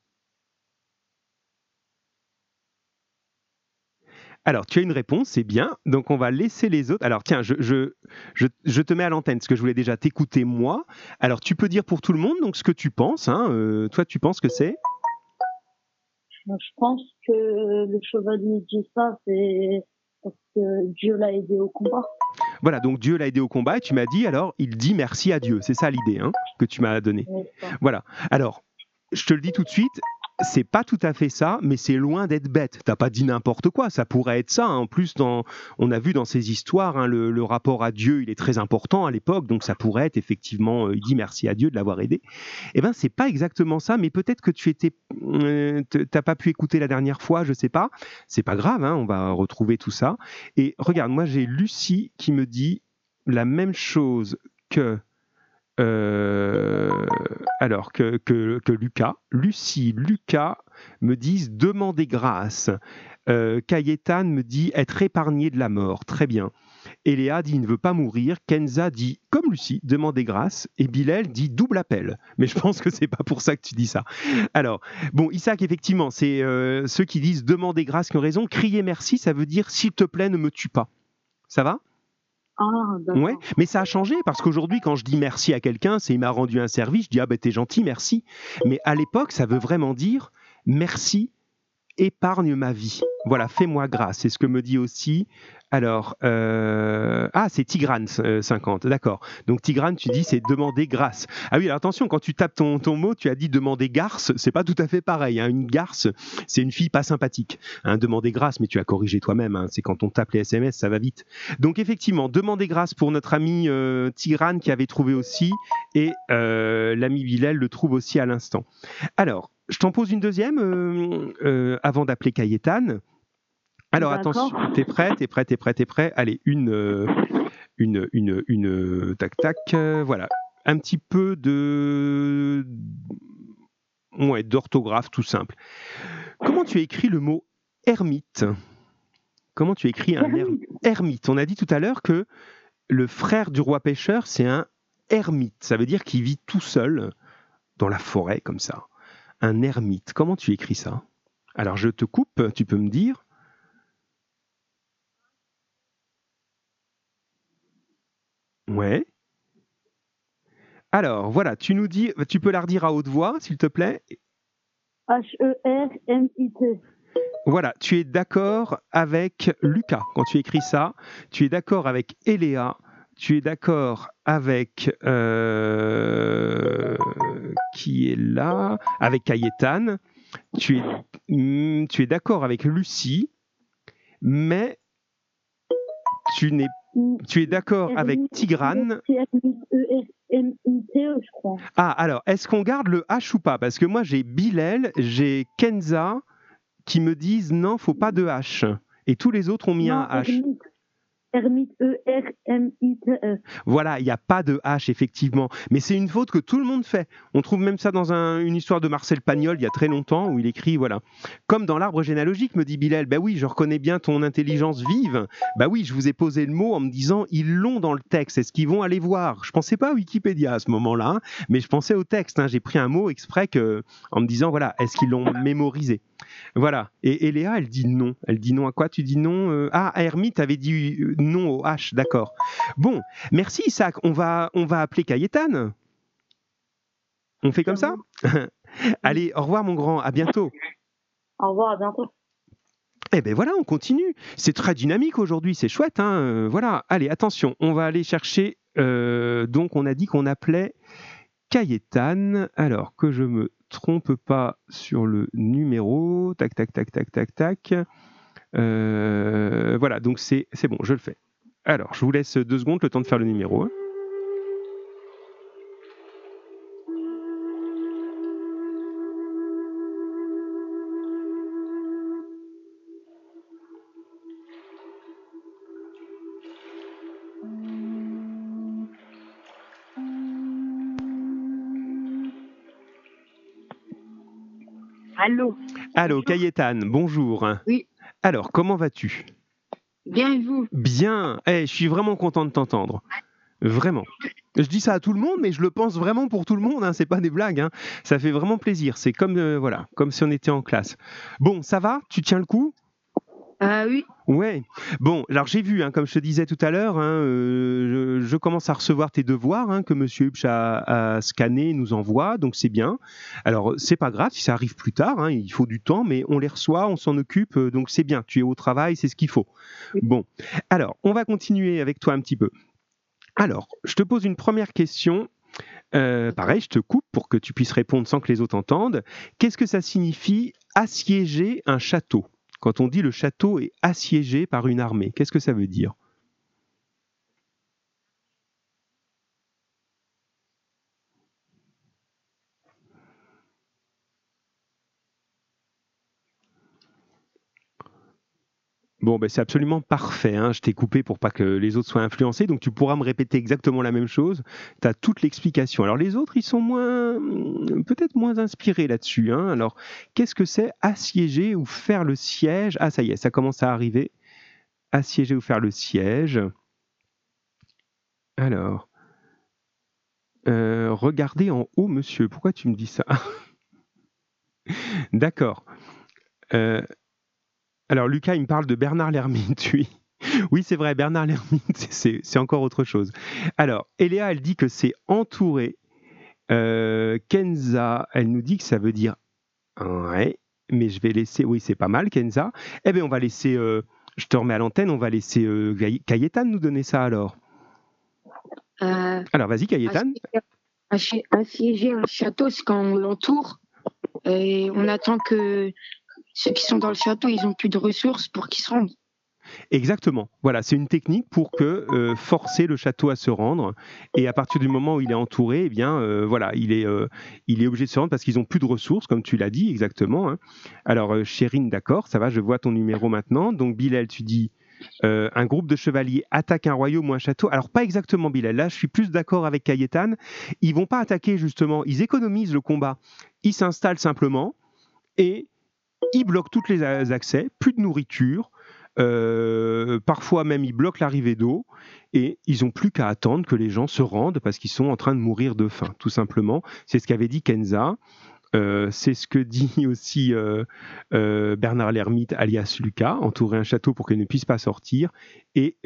Alors, tu as une réponse, c'est bien. Donc, on va laisser les autres. Alors, tiens, je, je, je, te mets à l'antenne, parce que je voulais déjà t'écouter moi. Alors, tu peux dire pour tout le monde donc ce que tu penses. Hein. Euh, toi, tu penses que c'est? Je pense que le chevalier dit ça, c'est parce que Dieu l'a aidé au combat. Voilà, donc Dieu l'a aidé au combat et tu m'as dit alors il dit merci à Dieu. C'est ça l'idée hein, que tu m'as donnée. Voilà. Alors, je te le dis tout de suite, c'est pas tout à fait ça, mais c'est loin d'être bête. T'as pas dit n'importe quoi, ça pourrait être ça. En plus, dans, on a vu dans ces histoires, hein, le, rapport à Dieu, il est très important à l'époque, donc ça pourrait être effectivement, euh, il dit merci à Dieu de l'avoir aidé. Eh ben, c'est pas exactement ça, mais peut-être que tu étais, euh, t'as pas pu écouter la dernière fois, je sais pas. C'est pas grave, hein, on va retrouver tout ça. Et regarde, moi j'ai Lucie qui me dit la même chose que euh, alors que, Lucas, Lucie, Lucas me disent demander grâce. Euh, me dit être épargné de la mort. Très bien. Eléa dit ne veut pas mourir. Kenza dit comme Lucie, demander grâce. Et Bilal dit double appel. Mais je pense que c'est pas pour ça que tu dis ça. Alors, bon, Isaac, effectivement, c'est euh, ceux qui disent demander grâce qui ont raison. Crier merci, ça veut dire s'il te plaît, ne me tue pas. Ça va? Ah, ouais, mais ça a changé parce qu'aujourd'hui, quand je dis merci à quelqu'un, c'est il m'a rendu un service, je dis ah ben t'es gentil, merci. Mais à l'époque, ça veut vraiment dire merci, épargne ma vie. Voilà, fais-moi grâce. C'est ce que me dit aussi alors, euh, ah, c'est Tigrane 50, euh, d'accord. Donc Tigrane, tu dis c'est demander grâce. Ah oui, alors attention, quand tu tapes ton, ton mot, tu as dit demander garce, c'est pas tout à fait pareil. Hein. Une garce, c'est une fille pas sympathique. Hein, demander grâce, mais tu as corrigé toi-même, hein. c'est quand on tape les SMS, ça va vite. Donc effectivement, demander grâce pour notre ami euh, Tigrane qui avait trouvé aussi, et l'ami Bilal le trouve aussi à l'instant. Alors, je t'en pose une deuxième avant d'appeler Cayetane. Alors attention, t'es prêt, t'es prêt, t'es prêt, t'es prêt. Allez, une, euh, une, une, une, tac, tac. Euh, voilà, un petit peu de, ouais, d'orthographe tout simple. Comment tu as écrit le mot ermite? Comment tu écris un ermite. ermite? On a dit tout à l'heure que le frère du roi pêcheur, c'est un ermite. Ça veut dire qu'il vit tout seul dans la forêt comme ça. Un ermite. Comment tu écris ça? Alors je te coupe, tu peux me dire Ouais. Alors, voilà, tu nous dis, tu peux la redire à haute voix, s'il te plaît? H-E-R-M-I-T. Voilà, tu es d'accord avec Lucas quand tu écris ça, tu es d'accord avec Eléa, tu es d'accord avec euh, qui est là, avec Cayetane, tu es, hmm, tu es d'accord avec Lucie, mais tu n'es tu es d'accord avec Tigrane Ah, alors, est-ce qu'on garde le H ou pas? Parce que moi, j'ai Bilal, j'ai Kenza qui me disent non, faut pas de H. Et tous les autres ont mis un H. Ermite, E-R-M-I-T-E. Voilà, il n'y a pas de H, effectivement. Mais c'est une faute que tout le monde fait. On trouve même ça dans une histoire de Marcel Pagnol il y a très longtemps où il écrit, voilà. Comme dans l'arbre généalogique, me dit Bilal, bah oui, je reconnais bien ton intelligence vive. Bah oui, je vous ai posé le mot en me disant, ils l'ont dans le texte. Est-ce qu'ils vont aller voir Je pensais pas à Wikipédia à ce moment-là, hein, mais je pensais au texte. Hein. J'ai pris un mot exprès que, en me disant, voilà, est-ce qu'ils l'ont mémorisé? Voilà. Et, Léa, elle dit non. Elle dit non à quoi? Tu dis non euh, Ah, à Hermite, avait dit euh, non au H, d'accord. Bon, merci Isaac. On va, on va appeler Cayetane. On fait comme ça Allez, au revoir mon grand, à bientôt. Au revoir, à bientôt. Eh ben voilà, on continue. C'est très dynamique aujourd'hui, c'est chouette. Hein euh, voilà, allez, attention, on va aller chercher. donc, on a dit qu'on appelait Cayetane. Alors que je me trompe pas sur le numéro. Tac, tac, tac, tac, tac, tac. Euh, voilà, donc c'est bon, je le fais. Alors, je vous laisse deux secondes, le temps de faire le numéro. Allô? Allô, Cayetane, bonjour. Oui. Alors, comment vas-tu? Bien et vous? Bien. Eh, je suis vraiment content de t'entendre. Vraiment. Je dis ça à tout le monde, mais je le pense vraiment pour tout le monde. Hein. C'est pas des blagues. Hein. Ça fait vraiment plaisir. C'est comme euh, voilà, comme si on était en classe. Bon, ça va? Tu tiens le coup? Ah oui. Ouais. Bon, alors j'ai vu, hein, comme je te disais tout à l'heure, hein, euh, je, commence à recevoir tes devoirs hein, que Monsieur Hupch a, scanné et nous envoie, donc c'est bien. Alors c'est pas grave si ça arrive plus tard, il faut du temps, mais on les reçoit, on s'en occupe, euh, donc c'est bien. Tu es au travail, c'est ce qu'il faut. Bon, alors on va continuer avec toi un petit peu. Alors, je te pose une première question. Euh, pareil, je te coupe pour que tu puisses répondre sans que les autres entendent. Qu'est-ce que ça signifie assiéger un château? Quand on dit le château est assiégé par une armée, qu'est-ce que ça veut dire? Bon, ben c'est absolument parfait. Hein. Je t'ai coupé pour pas que les autres soient influencés, donc tu pourras me répéter exactement la même chose. Tu as toute l'explication. Alors les autres, ils sont moins, peut-être moins inspirés là-dessus. Hein. Alors, qu'est-ce que c'est assiéger ou faire le siège? Ah, ça y est, ça commence à arriver. Assiéger ou faire le siège. Alors, euh, regardez en haut, monsieur. Pourquoi tu me dis ça? D'accord. Euh, alors Lucas, il me parle de Bernard Lermite, oui. Oui, c'est vrai, Bernard Lermite, c'est encore autre chose. Alors, Eléa, elle dit que c'est entouré. Euh, Kenza, elle nous dit que ça veut dire ouais, mais je vais laisser. Oui, c'est pas mal, Kenza. Eh bien, on va laisser. Euh, je te remets à l'antenne, on va laisser euh, nous donner ça alors. Euh, alors, vas-y, Cayetan. Assiéger un château, c'est quand on l'entoure et on attend que ceux qui sont dans le château, ils n'ont plus de ressources pour qu'ils se rendent. Exactement. Voilà, c'est une technique pour que euh, forcer le château à se rendre. Et à partir du moment où il est entouré, eh bien, euh, voilà, il est, euh, il est obligé de se rendre parce qu'ils n'ont plus de ressources, comme tu l'as dit exactement. Hein. Alors, Chérine, d'accord, ça va, je vois ton numéro maintenant. Donc, Bilal, tu dis. un groupe de chevaliers attaque un royaume ou un château. Alors pas exactement Bilal, là je suis plus d'accord avec Cayetan. Ils vont pas attaquer justement, ils économisent le combat. Ils s'installent simplement et ils bloquent tous les accès, plus de nourriture, euh, parfois même ils bloquent l'arrivée d'eau et ils n'ont plus qu'à attendre que les gens se rendent parce qu'ils sont en train de mourir de faim, tout simplement. C'est ce qu'avait dit Kenza. Euh, c'est ce que dit aussi euh, euh, Bernard Lermite, alias Lucas, entourer un château pour qu'il ne puisse pas sortir. Et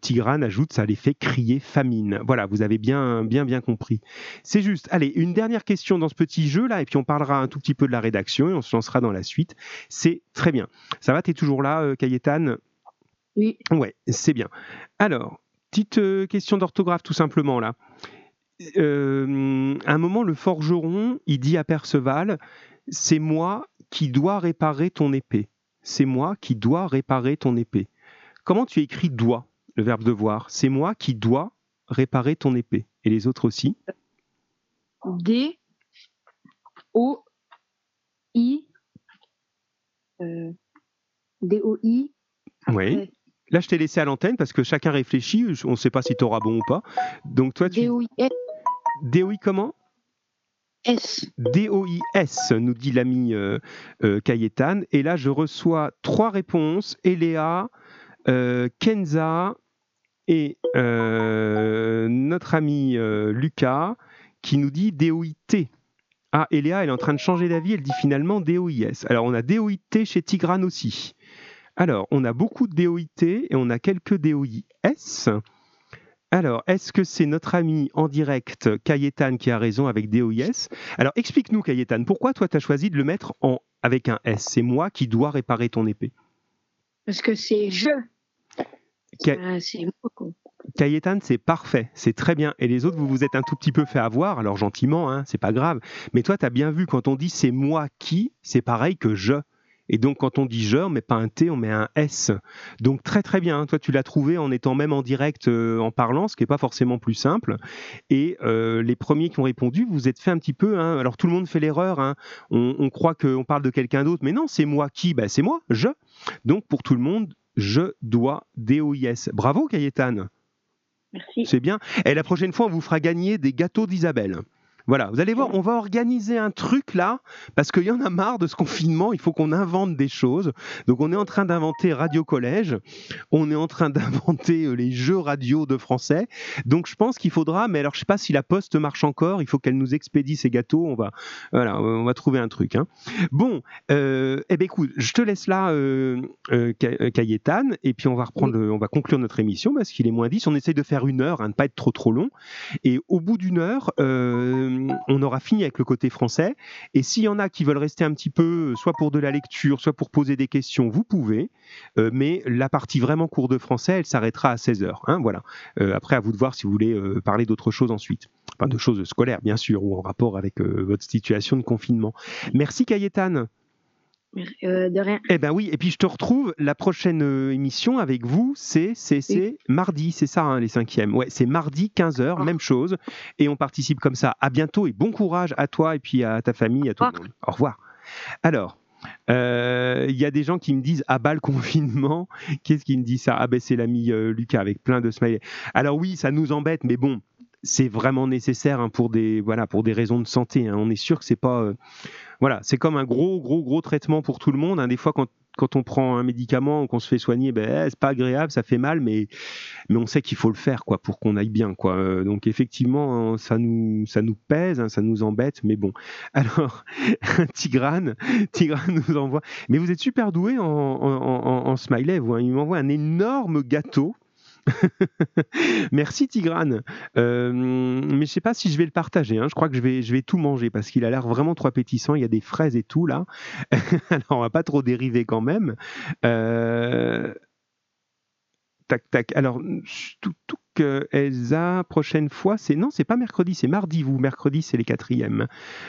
Tigrane ajoute, ça les fait crier famine. Voilà, vous avez bien, bien, bien compris. C'est juste. Allez, une dernière question dans ce petit jeu là, et puis on parlera un tout petit peu de la rédaction et on se lancera dans la suite. C'est très bien. Ça va, tu es toujours là, Cayetan Oui. Ouais, c'est bien. Alors, petite question d'orthographe tout simplement là. Euh, à un moment, le forgeron, il dit à Perceval, c'est moi qui dois réparer ton épée. C'est moi qui dois réparer ton épée. Comment tu écris doit, le verbe devoir? C'est moi qui dois réparer ton épée. Et les autres aussi? D, O, I, euh, D, O, I. Oui. Là, je t'ai laissé à l'antenne parce que chacun réfléchit. On ne sait pas si tu auras bon ou pas. Donc, toi, tu. D, O, I, DOI comment S. DOIS, nous dit l'ami euh, euh Et là, je reçois trois réponses Eléa, euh, Kenza et euh, notre ami Lucas qui nous dit DOIT. Ah, Eléa, elle est en train de changer d'avis, elle dit finalement DOIS. Alors, on a DOIT chez Tigrane aussi. Alors, on a beaucoup de DOIT et on a quelques DOIS. Alors, est-ce que c'est notre ami en direct, Cayetan, qui a raison avec DOIS Alors, explique-nous, Cayetan, pourquoi toi, tu as choisi de le mettre en, avec un S? C'est moi qui dois réparer ton épée. Parce que c'est je. Cayetan, c'est parfait, c'est très bien. Et les autres, vous vous êtes un tout petit peu fait avoir, alors gentiment, hein, c'est pas grave. Mais toi, tu as bien vu, quand on dit c'est moi qui, c'est pareil que je. Et donc, quand on dit je, on met pas un T, on met un S. Donc, très très bien. Toi, tu l'as trouvé en étant même en direct, euh, en parlant, ce qui n'est pas forcément plus simple. Et euh, les premiers qui ont répondu, vous êtes fait un petit peu. Hein. alors, tout le monde fait l'erreur. Hein. on, croit qu'on parle de quelqu'un d'autre, mais non, c'est moi qui ben, C'est moi, je. Donc, pour tout le monde, je dois DOIS. Bravo, Cayetan. Merci. C'est bien. Et la prochaine fois, on vous fera gagner des gâteaux d'Isabelle. Voilà, vous allez voir, on va organiser un truc là, parce qu'il y en a marre de ce confinement, il faut qu'on invente des choses. Donc on est en train d'inventer Radio Collège, on est en train d'inventer euh, les jeux radio de français. Donc je pense qu'il faudra, mais alors je sais pas si la poste marche encore, il faut qu'elle nous expédie ses gâteaux, on va, voilà, on va trouver un truc. Hein. Bon, euh, eh ben écoute, je te laisse là, euh, euh, euh et puis on va reprendre, on va conclure notre émission parce qu'il est moins 10. On essaye de faire une heure, hein, ne pas être trop trop long. Et au bout d'une heure, euh, on aura fini avec le côté français. Et s'il y en a qui veulent rester un petit peu, soit pour de la lecture, soit pour poser des questions, vous pouvez. Euh, mais la partie vraiment cours de français, elle s'arrêtera à 16h. Hein, voilà. Euh, après, à vous de voir si vous voulez euh, parler d'autre chose ensuite. Enfin, de choses scolaires, bien sûr, ou en rapport avec votre situation de confinement. Merci, Cayetane. Euh, de rien. Eh ben oui, et puis je te retrouve la prochaine euh, émission avec vous, c'est c'est mardi, c'est ça hein, les cinquièmes. Ouais, c'est mardi 15h, ah. même chose, et on participe comme ça. À bientôt et bon courage à toi et puis à ta famille, à tout le monde. Au revoir. Alors. Euh, il y a des gens qui me disent ah bas le confinement. Qu'est-ce qui me dit ça? Ah ben c'est l'ami Lucas avec plein de smileys. Alors oui, ça nous embête, mais bon, c'est vraiment nécessaire hein, pour des voilà pour des raisons de santé. Hein. On est sûr que c'est pas voilà, c'est comme un gros, gros, gros traitement pour tout le monde. Hein. Des fois, quand, quand on prend un médicament, qu'on se fait soigner, ben, eh, c'est pas agréable, ça fait mal, mais, mais on sait qu'il faut le faire quoi, pour qu'on aille bien. Quoi. Euh, donc, effectivement, hein, ça nous, ça nous pèse, hein, ça nous embête, mais bon. Alors, Tigrane, Tigrane nous envoie. Mais vous êtes super doué en, en, en, smiley, vous. Il m'envoie un énorme gâteau Merci Tigrane. Euh, mais je ne sais pas si je vais le partager. Hein. Je crois que je vais, tout manger parce qu'il a l'air vraiment trop appétissant. Il y a des fraises et tout là. Alors on va pas trop dériver quand même. Euh, tac tac. Alors tout, tout Elsa, prochaine fois, c'est non, c'est pas mercredi, c'est mardi, vous. Mercredi, c'est les quatrièmes.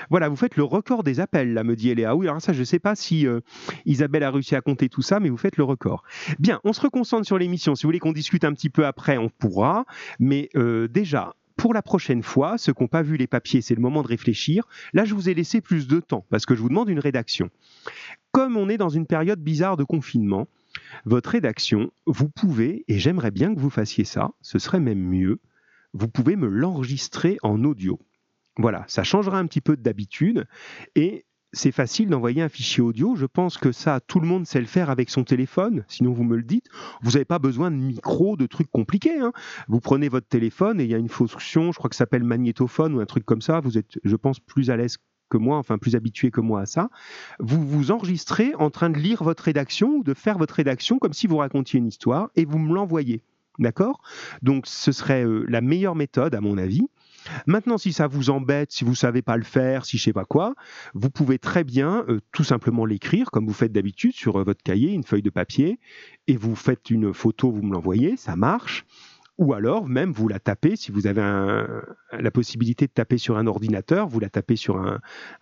Voilà, vous faites le record des appels, là, me dit Eléa. Oui, alors ça, je sais pas si euh, Isabelle a réussi à compter tout ça, mais vous faites le record. Bien, on se reconcentre sur l'émission. Si vous voulez qu'on discute un petit peu après, on pourra. Mais euh, déjà, pour la prochaine fois, ceux qui n'ont pas vu les papiers, c'est le moment de réfléchir. Là, je vous ai laissé plus de temps parce que je vous demande une rédaction. Comme on est dans une période bizarre de confinement, votre rédaction, vous pouvez, et j'aimerais bien que vous fassiez ça, ce serait même mieux, vous pouvez me l'enregistrer en audio. Voilà, ça changera un petit peu d'habitude et c'est facile d'envoyer un fichier audio. Je pense que ça, tout le monde sait le faire avec son téléphone. Sinon, vous me le dites. Vous n'avez pas besoin de micro, de trucs compliqués. Hein. Vous prenez votre téléphone et il y a une fonction, je crois que ça s'appelle magnétophone ou un truc comme ça. Vous êtes, je pense, plus à l'aise que moi, enfin plus habitué que moi à ça, vous vous enregistrez en train de lire votre rédaction ou de faire votre rédaction comme si vous racontiez une histoire et vous me l'envoyez. D'accord? Donc ce serait euh, la meilleure méthode à mon avis. Maintenant, si ça vous embête, si vous savez pas le faire, si je sais pas quoi, vous pouvez très bien euh, tout simplement l'écrire comme vous faites d'habitude sur euh, votre cahier, une feuille de papier, et vous faites une photo, vous me l'envoyez, ça marche ou alors même vous la tapez, si vous avez la possibilité de taper sur un ordinateur, vous la tapez sur un,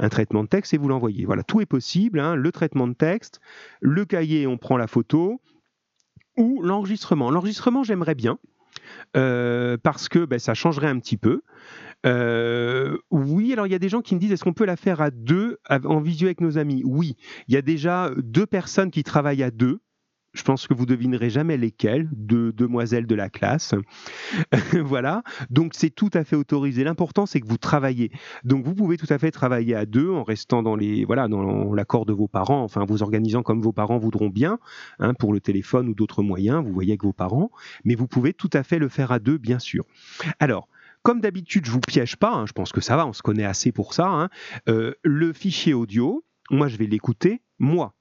traitement de texte et vous l'envoyez. Voilà, tout est possible, hein. le traitement de texte, le cahier, on prend la photo, ou l'enregistrement. L'enregistrement, j'aimerais bien, euh, parce que ben, ça changerait un petit peu. Euh, oui, alors il y a des gens qui me disent est-ce qu'on peut la faire à deux en visio avec nos amis? Oui, il y a déjà deux personnes qui travaillent à deux. Je pense que vous devinerez jamais lesquelles, deux demoiselles de la classe. voilà. Donc c'est tout à fait autorisé. L'important c'est que vous travaillez. Donc vous pouvez tout à fait travailler à deux en restant dans les voilà dans l'accord de vos parents, enfin vous organisant comme vos parents voudront bien, hein, pour le téléphone ou d'autres moyens. Vous voyez avec vos parents, mais vous pouvez tout à fait le faire à deux, bien sûr. Alors. Comme d'habitude, je vous piège pas. Hein, je pense que ça va, on se connaît assez pour ça. Hein. Euh, le fichier audio, moi, je vais l'écouter moi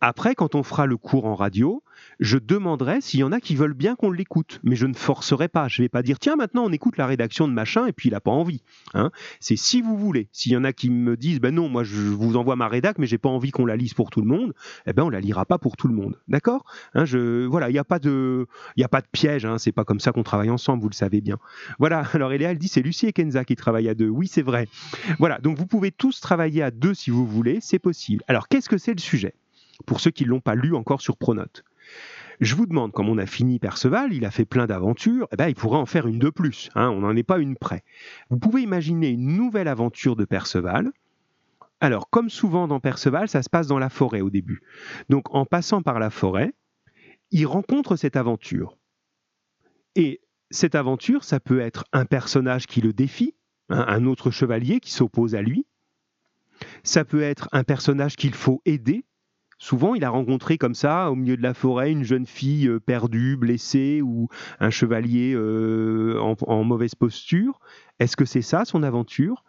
après, quand on fera le cours en radio, je demanderai s'il y en a qui veulent bien qu'on l'écoute, mais je ne forcerai pas. Je ne vais pas dire tiens maintenant on écoute la rédaction de machin et puis il n'a pas envie. Hein. C'est si vous voulez. S'il y en a qui me disent ben non moi je vous envoie ma rédac mais j'ai pas envie qu'on la lise pour tout le monde, eh ben on la lira pas pour tout le monde. D'accord? Hein, Voilà, il n'y a pas de, il a pas de piège. Hein, c'est pas comme ça qu'on travaille ensemble, vous le savez bien. Voilà. Alors Eléa elle dit c'est Lucie et Kenza qui travaillent à deux. Oui c'est vrai. Voilà. Donc vous pouvez tous travailler à deux si vous voulez, c'est possible. Alors qu'est-ce que c'est le sujet? Pour ceux qui ne l'ont pas lu encore sur Pronote. Je vous demande, comme on a fini Perceval, il a fait plein d'aventures, eh ben, il pourrait en faire une de plus, hein, on n'en est pas une près. Vous pouvez imaginer une nouvelle aventure de Perceval. Alors, comme souvent dans Perceval, ça se passe dans la forêt au début. Donc, en passant par la forêt, il rencontre cette aventure. Et cette aventure, ça peut être un personnage qui le défie, un autre chevalier qui s'oppose à lui. Ça peut être un personnage qu'il faut aider. Souvent, il a rencontré comme ça, au milieu de la forêt, une jeune fille euh, perdue, blessée, ou un chevalier euh, en, mauvaise posture. Est-ce que c'est ça son aventure?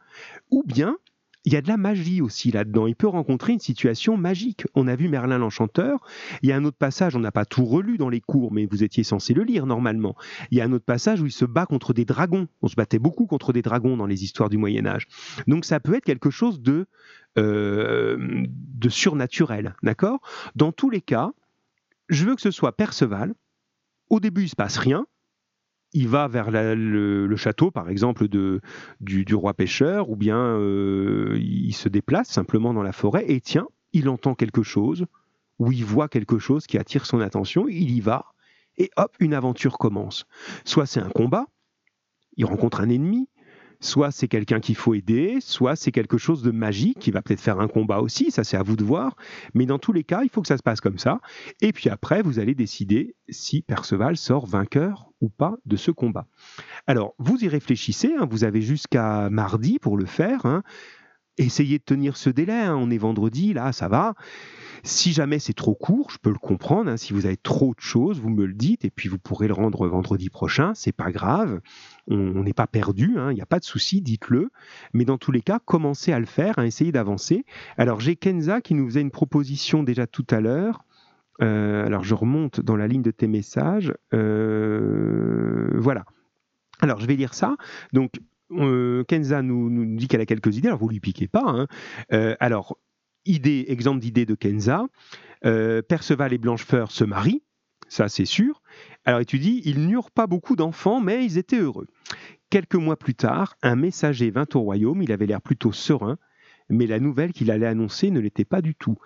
Ou bien, il y a de la magie aussi là-dedans. Il peut rencontrer une situation magique. On a vu Merlin l'Enchanteur. Il y a un autre passage, on n'a pas tout relu dans les cours, mais vous étiez censé le lire normalement. Il y a un autre passage où il se bat contre des dragons. On se battait beaucoup contre des dragons dans les histoires du Moyen Âge. Donc ça peut être quelque chose de, euh, de surnaturel. D'accord? Dans tous les cas, je veux que ce soit Perceval. Au début, il se passe rien il va vers le, château, par exemple, du, roi pêcheur, ou bien euh, il se déplace simplement dans la forêt, et tiens, il entend quelque chose, ou il voit quelque chose qui attire son attention, il y va, et hop, une aventure commence. Soit c'est un combat, il rencontre un ennemi, Soit c'est quelqu'un qu'il faut aider, soit c'est quelque chose de magique qui va peut-être faire un combat aussi, ça c'est à vous de voir. Mais dans tous les cas, il faut que ça se passe comme ça. Et puis après, vous allez décider si Perceval sort vainqueur ou pas de ce combat. Alors, vous y réfléchissez, hein, vous avez jusqu'à mardi pour le faire. Hein. Essayez de tenir ce délai, hein. on est vendredi, là, ça va. Si jamais c'est trop court, je peux le comprendre. Hein. si vous avez trop de choses, vous me le dites et puis vous pourrez le rendre vendredi prochain. C'est pas grave. On n'est pas perdu. Hein. Il n'y a pas de souci. Dites-le. Mais dans tous les cas, commencez à le faire, à essayer d'avancer. Alors j'ai Kenza qui nous faisait une proposition déjà tout à l'heure. Euh, alors je remonte dans la ligne de tes messages. Euh, voilà. Alors je vais lire ça. Donc euh, Kenza nous, dit qu'elle a quelques idées, alors vous lui piquez pas. Hein. alors, idée, exemple d'idée de Kenza, euh, Perceval et Blanchefleur se marient, ça c'est sûr. Alors tu dis, ils n'eurent pas beaucoup d'enfants, mais ils étaient heureux. Quelques mois plus tard, un messager vint au royaume, il avait l'air plutôt serein, mais la nouvelle qu'il allait annoncer ne l'était pas du tout.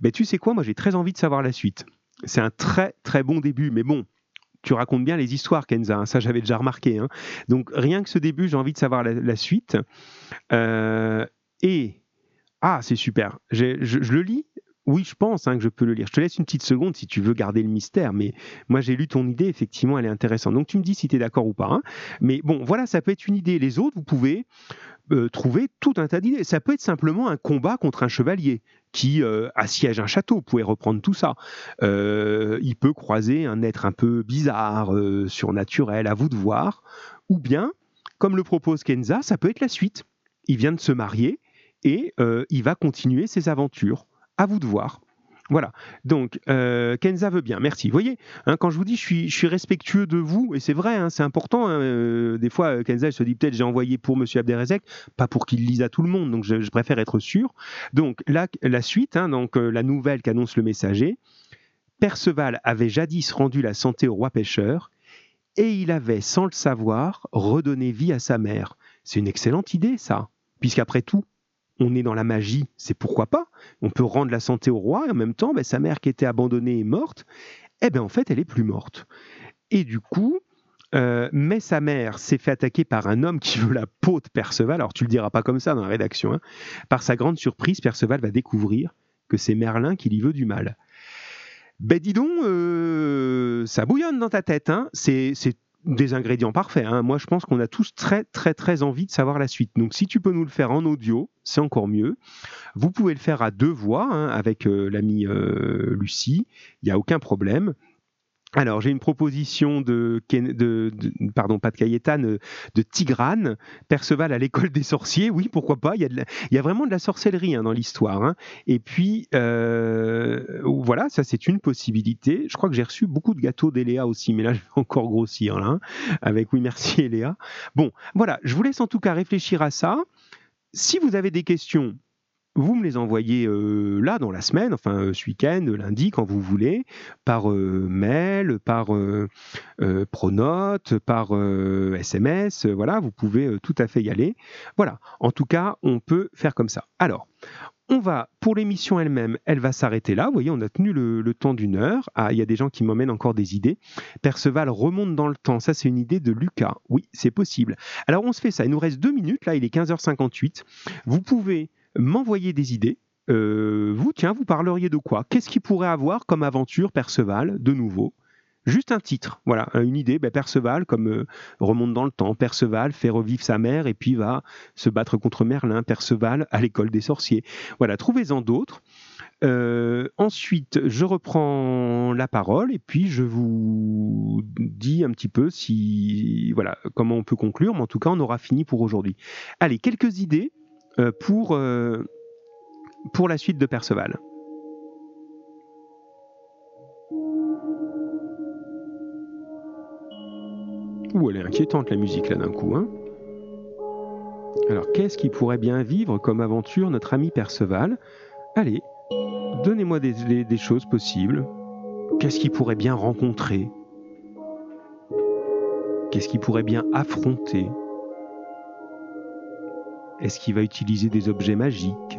Ben, tu sais quoi, moi j'ai très envie de savoir la suite. C'est un très très bon début, mais bon, tu racontes bien les histoires, Kenza, hein, ça j'avais déjà remarqué. Hein. Donc rien que ce début, j'ai envie de savoir la, suite. Euh, et ah, c'est super. Je, le lis oui, je pense hein, que je peux le lire. Je te laisse une petite seconde si tu veux garder le mystère, mais moi j'ai lu ton idée, effectivement, elle est intéressante. Donc tu me dis si tu es d'accord ou pas. Hein. Mais bon, voilà, ça peut être une idée. Les autres, vous pouvez euh, trouver tout un tas d'idées. Ça peut être simplement un combat contre un chevalier qui euh, assiège un château. Vous pouvez reprendre tout ça. Euh, il peut croiser un être un peu bizarre, surnaturel, à vous de voir. Ou bien, comme le propose Kenza, ça peut être la suite. Il vient de se marier et il va continuer ses aventures. À vous de voir. Voilà. Donc, euh, Kenza veut bien. Merci. Vous voyez, hein, quand je vous dis, je suis, respectueux de vous, et c'est vrai, hein, c'est important. Hein, euh, des fois, Kenza, elle se dit peut-être, j'ai envoyé pour Monsieur Abderrezek, pas pour qu'il lise à tout le monde. Donc, je, préfère être sûr. Donc, là, la suite, donc la nouvelle qu'annonce le messager. Perceval avait jadis rendu la santé au roi pêcheur, et il avait, sans le savoir, redonné vie à sa mère. C'est une excellente idée, ça, puisqu'après tout, on est dans la magie, c'est pourquoi pas. On peut rendre la santé au roi et en même temps, ben, sa mère qui était abandonnée et morte, eh ben en fait, elle est plus morte. Et du coup, euh, mais sa mère s'est fait attaquer par un homme qui veut la peau de Perceval. Alors tu le diras pas comme ça dans la rédaction. Hein. Par sa grande surprise, Perceval va découvrir que c'est Merlin qui lui veut du mal. Ben dis donc, euh, ça bouillonne dans ta tête. Hein. C'est des ingrédients parfaits. Hein. Moi, je pense qu'on a tous très, très, très envie de savoir la suite. Donc, si tu peux nous le faire en audio, c'est encore mieux. Vous pouvez le faire à deux voix hein, avec euh, l'ami euh, Lucie. Il n'y a aucun problème. Alors, j'ai une proposition de, de, pardon, pas de Cayetane, de Tigrane, Perceval à l'école des sorciers. Oui, pourquoi pas. Il y a, il y a vraiment de la sorcellerie hein, dans l'histoire. Hein. Et puis, euh, voilà, ça c'est une possibilité. Je crois que j'ai reçu beaucoup de gâteaux d'Eléa aussi, mais là, je vais encore grossir là, hein, avec oui, merci Eléa. Bon, voilà, je vous laisse en tout cas réfléchir à ça. Si vous avez des questions, vous me les envoyez euh, là dans la semaine, enfin euh, ce week-end, lundi, quand vous voulez, par euh, mail, par pronote, par SMS. voilà, vous pouvez tout à fait y aller. Voilà, en tout cas, on peut faire comme ça. Alors, on va, pour l'émission elle-même, elle va s'arrêter là. Vous voyez, on a tenu le, le temps d'une heure. Ah, il y a des gens qui m'emmènent encore des idées. Perceval remonte dans le temps. Ça, c'est une idée de Lucas. Oui, c'est possible. Alors, on se fait ça. Il nous reste deux minutes. Là, il est 15h58. Vous pouvez m'envoyer des idées. Euh, vous, tiens, vous parleriez de quoi? Qu'est-ce qu'il pourrait avoir comme aventure Perceval, de nouveau? Juste un titre, voilà, une idée. Ben, Perceval, comme remonte dans le temps, Perceval fait revivre sa mère et puis va se battre contre Merlin. Perceval à l'école des sorciers. Voilà, trouvez-en d'autres. Euh, ensuite, je reprends la parole et puis je vous dis un petit peu si voilà comment on peut conclure, mais en tout cas, on aura fini pour aujourd'hui. Allez, quelques idées euh, pour euh, pour la suite de Perceval. Ouh, elle est inquiétante la musique là d'un coup. Hein Alors, qu'est-ce qui pourrait bien vivre comme aventure notre ami Perceval? Allez, Donnez-moi des, choses possibles. Qu'est-ce qu'il pourrait bien rencontrer? Qu'est-ce qu'il pourrait bien affronter? Est-ce qu'il va utiliser des objets magiques?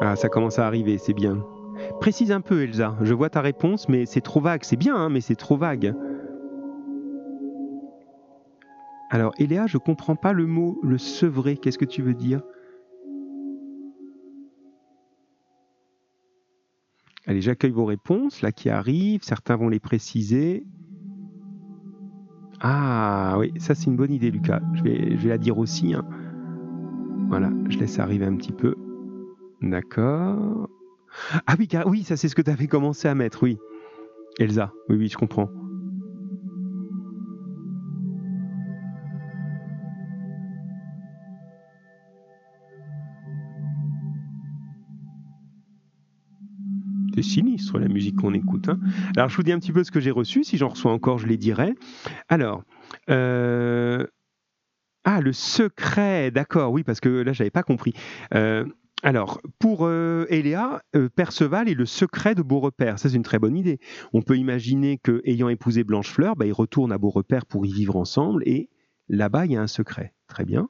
Ah, ça commence à arriver, c'est bien. Précise un peu, Elsa. Je vois ta réponse, mais c'est trop vague. C'est bien, hein, mais c'est trop vague. Alors, Eléa, je comprends pas le mot le sevrer. Qu'est-ce que tu veux dire? J'accueille vos réponses, là qui arrivent. Certains vont les préciser. Ah oui, ça c'est une bonne idée, Lucas. Je vais, je vais la dire aussi. Hein. Voilà, je laisse arriver un petit peu. D'accord. Ah oui, oui, ça c'est ce que tu avais commencé à mettre, oui. Elsa, oui, oui, je comprends. Sinistre la musique qu'on écoute. Hein. Alors je vous dis un petit peu ce que j'ai reçu, si j'en reçois encore je les dirai. Alors, euh, ah le secret, d'accord, oui, parce que là j'avais pas compris. Euh, alors, pour euh, Eléa, euh, Perceval est le secret de Beaurepaire. C'est une très bonne idée. On peut imaginer qu'ayant épousé Blanchefleur, bah, il retourne à Beaurepaire pour y vivre ensemble et là-bas, il y a un secret. Très bien.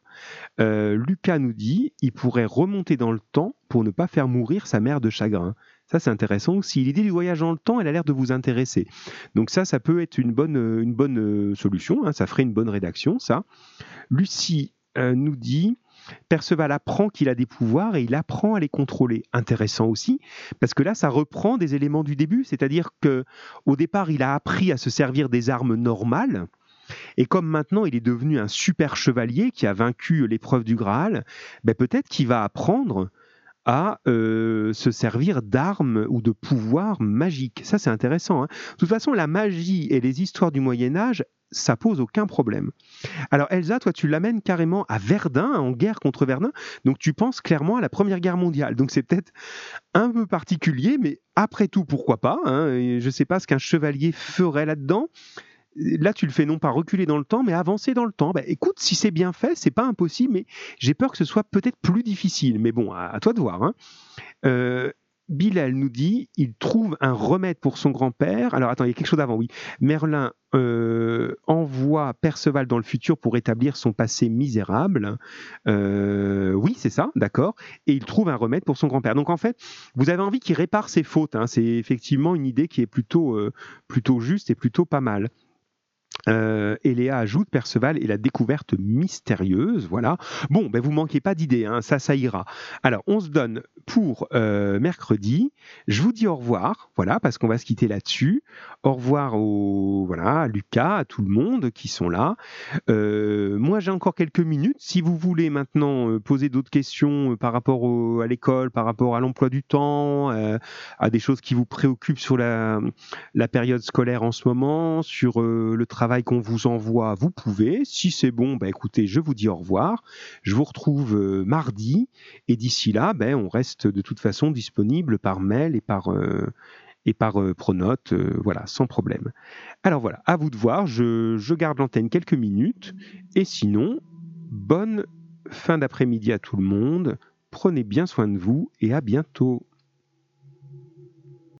Lucas nous dit il pourrait remonter dans le temps pour ne pas faire mourir sa mère de chagrin. Ça, c'est intéressant aussi. L'idée du voyage dans le temps, elle a l'air de vous intéresser. Donc ça, ça peut être une bonne, une bonne solution. Hein. Ça ferait une bonne rédaction, ça. Lucie nous dit Perceval apprend qu'il a des pouvoirs et il apprend à les contrôler. Intéressant aussi, parce que là, ça reprend des éléments du début, c'est-à-dire que au départ, il a appris à se servir des armes normales. Et comme maintenant il est devenu un super chevalier qui a vaincu l'épreuve du Graal, ben peut-être qu'il va apprendre à euh, se servir d'armes ou de pouvoirs magiques. Ça, c'est intéressant. Hein. de toute façon, la magie et les histoires du Moyen Âge, ça pose aucun problème. Alors Elsa, toi, tu l'amènes carrément à Verdun, en guerre contre Verdun, donc tu penses clairement à la Première Guerre mondiale. Donc c'est peut-être un peu particulier, mais après tout, pourquoi pas hein. Je ne sais pas ce qu'un chevalier ferait là-dedans. Là, tu le fais non pas reculer dans le temps, mais avancer dans le temps. Bah, écoute, si c'est bien fait, c'est pas impossible, mais j'ai peur que ce soit peut-être plus difficile. Mais bon, à, toi de voir. Hein. Euh, Bilal nous dit il trouve un remède pour son grand-père. Alors attends, il y a quelque chose d'avant, oui. Merlin euh, envoie Perceval dans le futur pour établir son passé misérable. Euh, oui, c'est ça, d'accord. Et il trouve un remède pour son grand-père. Donc en fait, vous avez envie qu'il répare ses fautes. Hein. C'est effectivement une idée qui est plutôt, euh, plutôt juste et plutôt pas mal. Euh, et Léa ajoute Perceval et la découverte mystérieuse. Voilà. Bon, ben vous manquez pas d'idées, hein, ça, ça ira. Alors, on se donne pour euh, mercredi. Je vous dis au revoir, voilà, parce qu'on va se quitter là-dessus. Au revoir au, voilà, à Lucas, à tout le monde qui sont là. Euh, moi, j'ai encore quelques minutes. Si vous voulez maintenant poser d'autres questions par rapport à l'école, par rapport à l'emploi du temps, à des choses qui vous préoccupent sur la période scolaire en ce moment, sur le travail qu'on vous envoie, vous pouvez. Si c'est bon, bah, écoutez, je vous dis au revoir. Je vous retrouve euh, mardi. Et d'ici là, ben, on reste de toute façon disponible par mail et par, euh, et par euh, Pronote, voilà, sans problème. Alors voilà, à vous de voir. Je, je garde l'antenne quelques minutes. Et sinon, bonne fin d'après-midi à tout le monde. Prenez bien soin de vous et à bientôt.